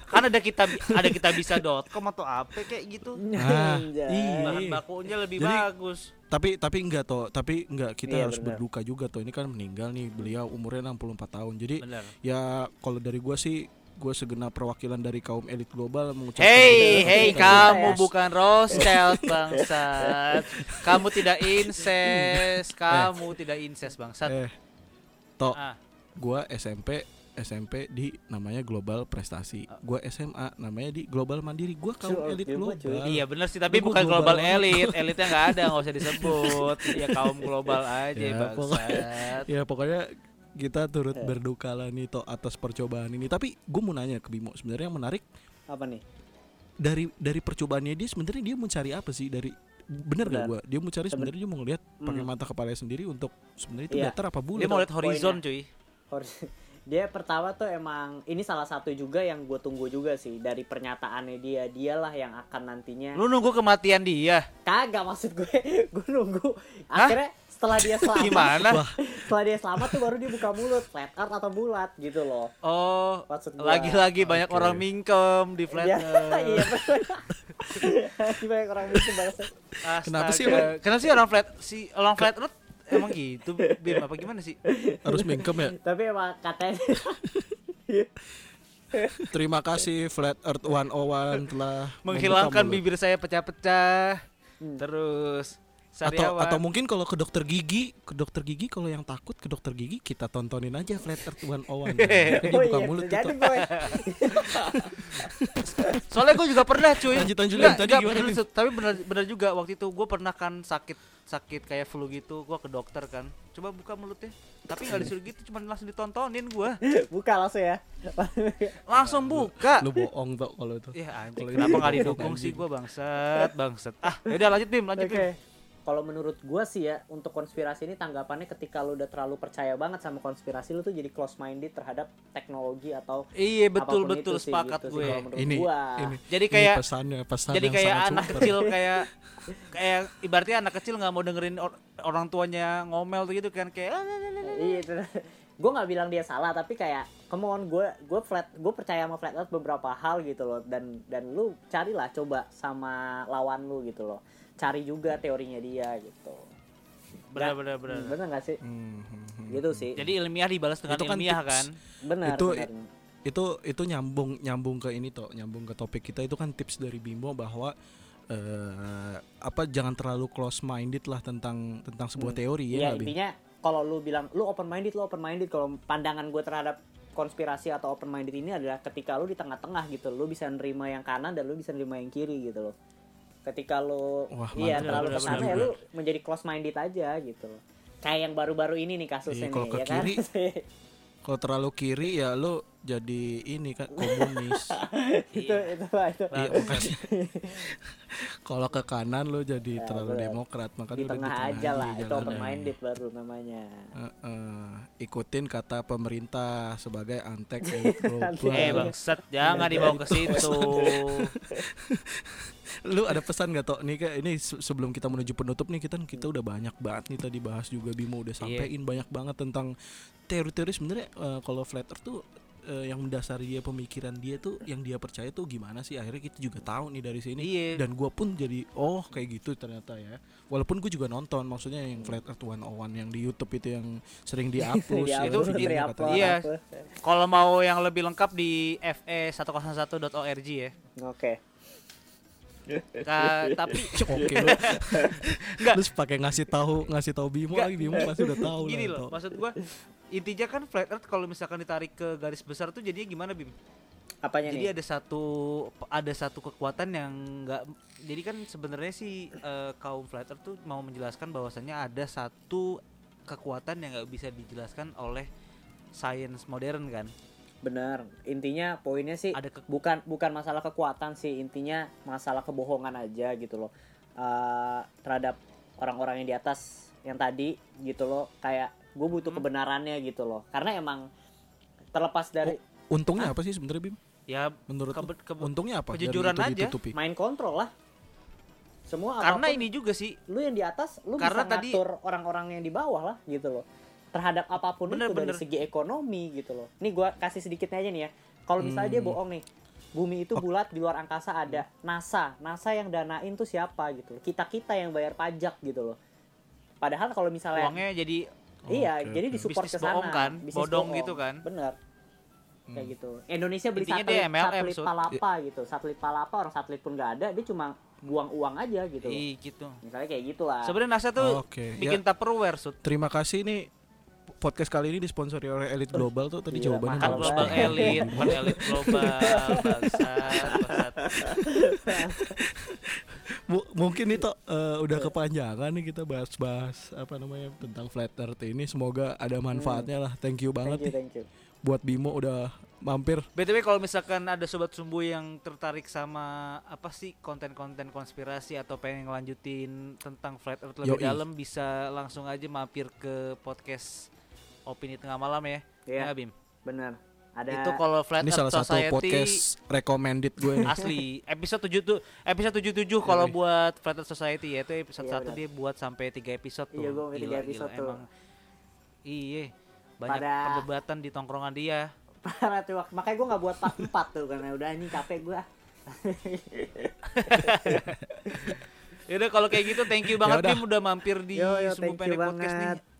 kan ada kita ada kita bisa.com atau apa kayak gitu. *laughs* Ah, Anjay. iya. Bahan bakunya lebih Jadi- bagus. tapi tapi enggak toh tapi enggak kita Iya, harus benar. berduka juga toh ini kan meninggal nih beliau umurnya 64 tahun jadi Benar. ya kalau dari gua sih gua segenap perwakilan dari kaum elit global mengucapkan hei, kasih kamu ya. bukan Rothschild bangsat. Kamu tidak incest, kamu tidak incest bangsat. eh toh Ah, gua SMP SMP di namanya Global Prestasi. Gua SMA namanya di Global Mandiri. Gua kaum elit cuy. global. iya benar sih, tapi Lu bukan global global elit. *laughs* Elitnya nggak ada, nggak usah disebut. Ya kaum global aja Ya, bangsat. Ya pokoknya kita turut berduka lah nih toh atas percobaan ini. Tapi gue mau nanya ke Bimo sebenarnya yang menarik apa nih? dari dari percobaannya dia sebenarnya dia mau cari apa sih dari bener gak gua dia mau cari Seben- sebenarnya dia mau ngeliat pakai Hmm. mata kepala sendiri untuk sebenarnya itu Iya. datar apa bulat Dia mau lihat horizon, Poinnya. cuy. Hor- *laughs* Dia pertama tuh emang ini salah satu juga yang gue tunggu juga sih dari pernyataannya dia. Dialah yang akan nantinya Lu nunggu kematian dia. kagak maksud gue *laughs* gue nunggu Hah? Setelah dia *laughs* selamat Gimana? setelah dia selamat tuh baru dia buka mulut flat earth atau bulat gitu loh Oh, lagi-lagi banyak orang mingkem di flat Iya, Earth. *laughs* iya *laughs* banyak orang itu bahasa Kenapa sih. Bang? Kenapa sih orang flat si orang flat earth emang gitu Bim apa gimana sih? harus mingkem ya tapi emang katanya terima kasih Flat Earth 101 telah Menghilangkan bibir saya pecah-pecah. Hmm. Terus sariawan. atau mungkin kalau ke dokter gigi ke dokter gigi kalau yang takut ke dokter gigi kita tontonin aja Flat Earth 101 Nah, dia buka iya mulut tuh boy *laughs* Soalnya gue juga pernah cuy. Lanjut, lanjut, Nggak. Tadi bener? Tapi bener, bener juga waktu itu gue pernah kan sakit sakit kayak flu gitu. Gue ke dokter kan. Coba buka mulutnya. Tapi nggak disuruh gitu, cuma langsung ditontonin gue. buka langsung ya Langsung buka. lu bohong tuh kalau itu Ya anjing, Kalau kenapa nggak didukung sih gue bangsat, bangsat. Ah, yaudah lanjut Bim, lanjut Oke. Bim. Kalau menurut gua sih ya untuk konspirasi ini tanggapannya ketika lu udah terlalu percaya banget sama konspirasi lu tuh jadi close minded terhadap teknologi atau Iya betul betul itu sih, sepakat gitu sih gue. menurut ini gua. ini Jadi ini kayak pesannya pesan jadi kayak anak super. kecil kayak kayak ibaratnya anak kecil nggak mau dengerin or- orang tuanya ngomel tuh gitu kan kayak "Ah, Iya *laughs* itu. gue nggak bilang dia salah tapi kayak come on gue gue flat gue percaya sama flat earth beberapa hal gitu loh dan dan lu carilah coba sama lawan lu gitu loh cari juga teorinya dia gitu benar benar benar. bener gak sih Hmm, hmm, hmm. gitu sih Jadi ilmiah dibalas dengan Itu kan ilmiah tips. kan. benar itu- benar. itu itu nyambung nyambung ke ini toh nyambung ke topik kita itu kan tips dari Bimo bahwa eh, apa jangan terlalu close minded lah tentang tentang sebuah Hmm. teori ya Iya nggak, Bim? intinya kalau lu bilang lu open minded lu open minded kalau pandangan gue terhadap konspirasi atau open minded ini adalah ketika lu di tengah-tengah gitu lu bisa nerima yang kanan dan lu bisa nerima yang kiri gitu loh ketika lu Wah, iya mantap. terlalu Benar, ke sana benar, ya lu menjadi close minded aja gitu. Kayak yang baru-baru ini nih kasusnya Iya, kalau ke ya kan? *laughs* Kalau terlalu kiri ya lo jadi ini kan komunis. *laughs* itu itu Pak, itu Iya, makanya. *laughs* Kalau ke kanan lo jadi Ya, terlalu benar. demokrat, makanya di udah tengah aja lah itu open minded baru namanya Heeh. ikutin kata pemerintah sebagai antek. *laughs* Eh bangsat, jangan dibawa ke situ. Lu ada pesan gak tok nih kayak ini se- sebelum kita menuju penutup nih kita kita udah banyak banget nih tadi bahas juga Bimo udah Iya. sampein banyak banget tentang teori-teori sebenarnya eh, kalau flat earth tuh eh, yang mendasari dia pemikiran dia tuh yang dia percaya tuh gimana sih akhirnya kita juga tahu nih dari sini Iya. dan gua pun jadi oh kayak gitu ternyata ya walaupun gue juga nonton maksudnya yang flat earth 101 yang di YouTube itu yang sering dihapus ya, Itu videonya di-upload, katanya. Iya. Kalau mau yang lebih lengkap di E fe101.org ya. oke Ka- tapi *laughs* Oke *laughs* lu. Terus pakai ngasih tahu ngasih tahu Bimo lagi Bimo pasti udah tahu gini lah, loh, maksud gua intinya kan flat earth kalau misalkan ditarik ke garis besar tuh jadinya gimana Bim? apanya Jadi nih? ada satu ada satu kekuatan yang enggak jadi kan sebenarnya sih eh, kaum flat earth tuh mau menjelaskan bahwasannya ada satu kekuatan yang nggak bisa dijelaskan oleh sains modern kan. benar. Intinya poinnya sih Ada ke- bukan bukan masalah kekuatan sih. Intinya masalah kebohongan aja gitu loh. Eh, terhadap orang-orang yang di atas yang tadi gitu loh. Kayak gue butuh Hmm. kebenarannya gitu loh karena emang terlepas dari Untungnya apa sih sebenarnya Bim? Ya Menurut kebe- kebe- untungnya apa? dari kejujuran itu aja. ditutupi? main kontrol lah semua karena apa pun, ini juga sih lu yang di atas lu Karena bisa tadi- ngatur orang-orang yang di bawah lah gitu loh terhadap apa pun Bener, itu dari bener. segi ekonomi gitu loh nih gua kasih sedikitnya aja nih ya kalau misalnya dia Hmm. bohong nih bumi itu bulat di luar angkasa ada NASA NASA yang danain tuh siapa gitu loh kita kita yang bayar pajak gitu loh padahal kalau misalnya uangnya jadi iya Oke, jadi oke. disupport ke sana bohong kan? bisnis Bodong bohong. gitu kan? bener Hmm. kayak gitu Indonesia beli Intinya satelit, MLM, satelit Sud. palapa gitu satelit palapa orang satelit pun nggak ada dia cuma buang uang aja gitu. Ih, gitu. misalnya kayak gitulah Sebenarnya NASA tuh Oke, bikin Tupperware sud. Terima kasih nih podcast kali ini disponsori oleh Elite Global tuh tadi Gila, jawabannya Kan bagus *laughs* global elit, bukan elit global, bangsat. Mu- mungkin itu eh, udah kepanjangan nih kita bahas-bahas apa namanya tentang flat earth ini semoga ada manfaatnya lah. Thank you banget thank you nih thank you buat Bimo udah mampir. BTW kalau misalkan ada sobat sumbu yang tertarik sama apa sih konten-konten konspirasi atau pengen ngelanjutin tentang flat earth lebih Yoi. dalam bisa langsung aja mampir ke podcast Opini Tengah Malam ya. Iya. Ya, Bim. bener ada Itu kalau Flat Ini Earth salah satu Society podcast recommended gue nih. asli episode 7 tuh episode 77 kalau Yoi. buat Flat Earth Society ya itu episode Iya, 1 benar. dia buat sampai 3 episode tuh. Iya, sampai tiga episode gila, tuh. Emang iya banyak Pada- perdebatan di tongkrongan dia. *laughs* parah tuh makanya gue nggak buat part 4 tuh karena udah ini capek gue *laughs* Yaudah kalau kayak gitu thank you banget Yaudah. Bim udah mampir di yo yo Sumbu thank you Pendek Podcast nih.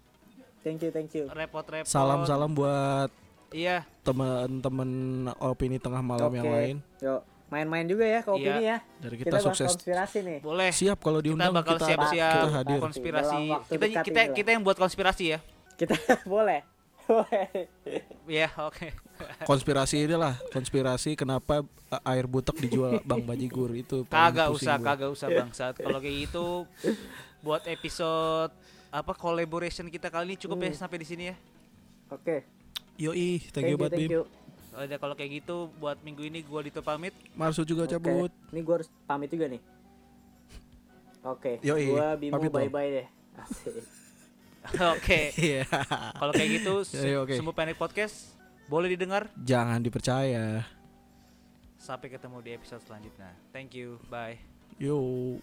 Thank you thank you Repot-repot. Salam-salam buat Iya, teman-teman opini tengah malam yang Oke. lain. yo main-main juga ya ke Iya. opini ya Dari kita, kita, sukses. konspirasi nih boleh. Siap kalau Kita diundang bakal kita, siap-siap kita hadir. konspirasi. Kita kita inilah. kita yang buat konspirasi ya. kita *laughs* boleh boleh Iya, oke. *laughs* Konspirasi ini lah, konspirasi kenapa uh, air butek dijual *laughs* Bang Bajigur itu. Kagak usah, kagak usah bangsat. Kalau kayak gitu buat episode apa collaboration kita kali ini cukup ya Hmm. sampai di sini ya. oke Yoi, thank, you buat Bim. you Udah kalau kayak gitu buat minggu ini gua Dito pamit. Marsu juga cabut. ini gue harus pamit juga nih oke Yoi, gue Bimo pamit dong. bye bye deh Asik. *laughs* Oke. Iya. Kalau kayak gitu Iya, oke. Sumbu Pendek Podcast boleh didengar. Jangan dipercaya. Sampai ketemu di episode selanjutnya. Thank you. Bye. Yo.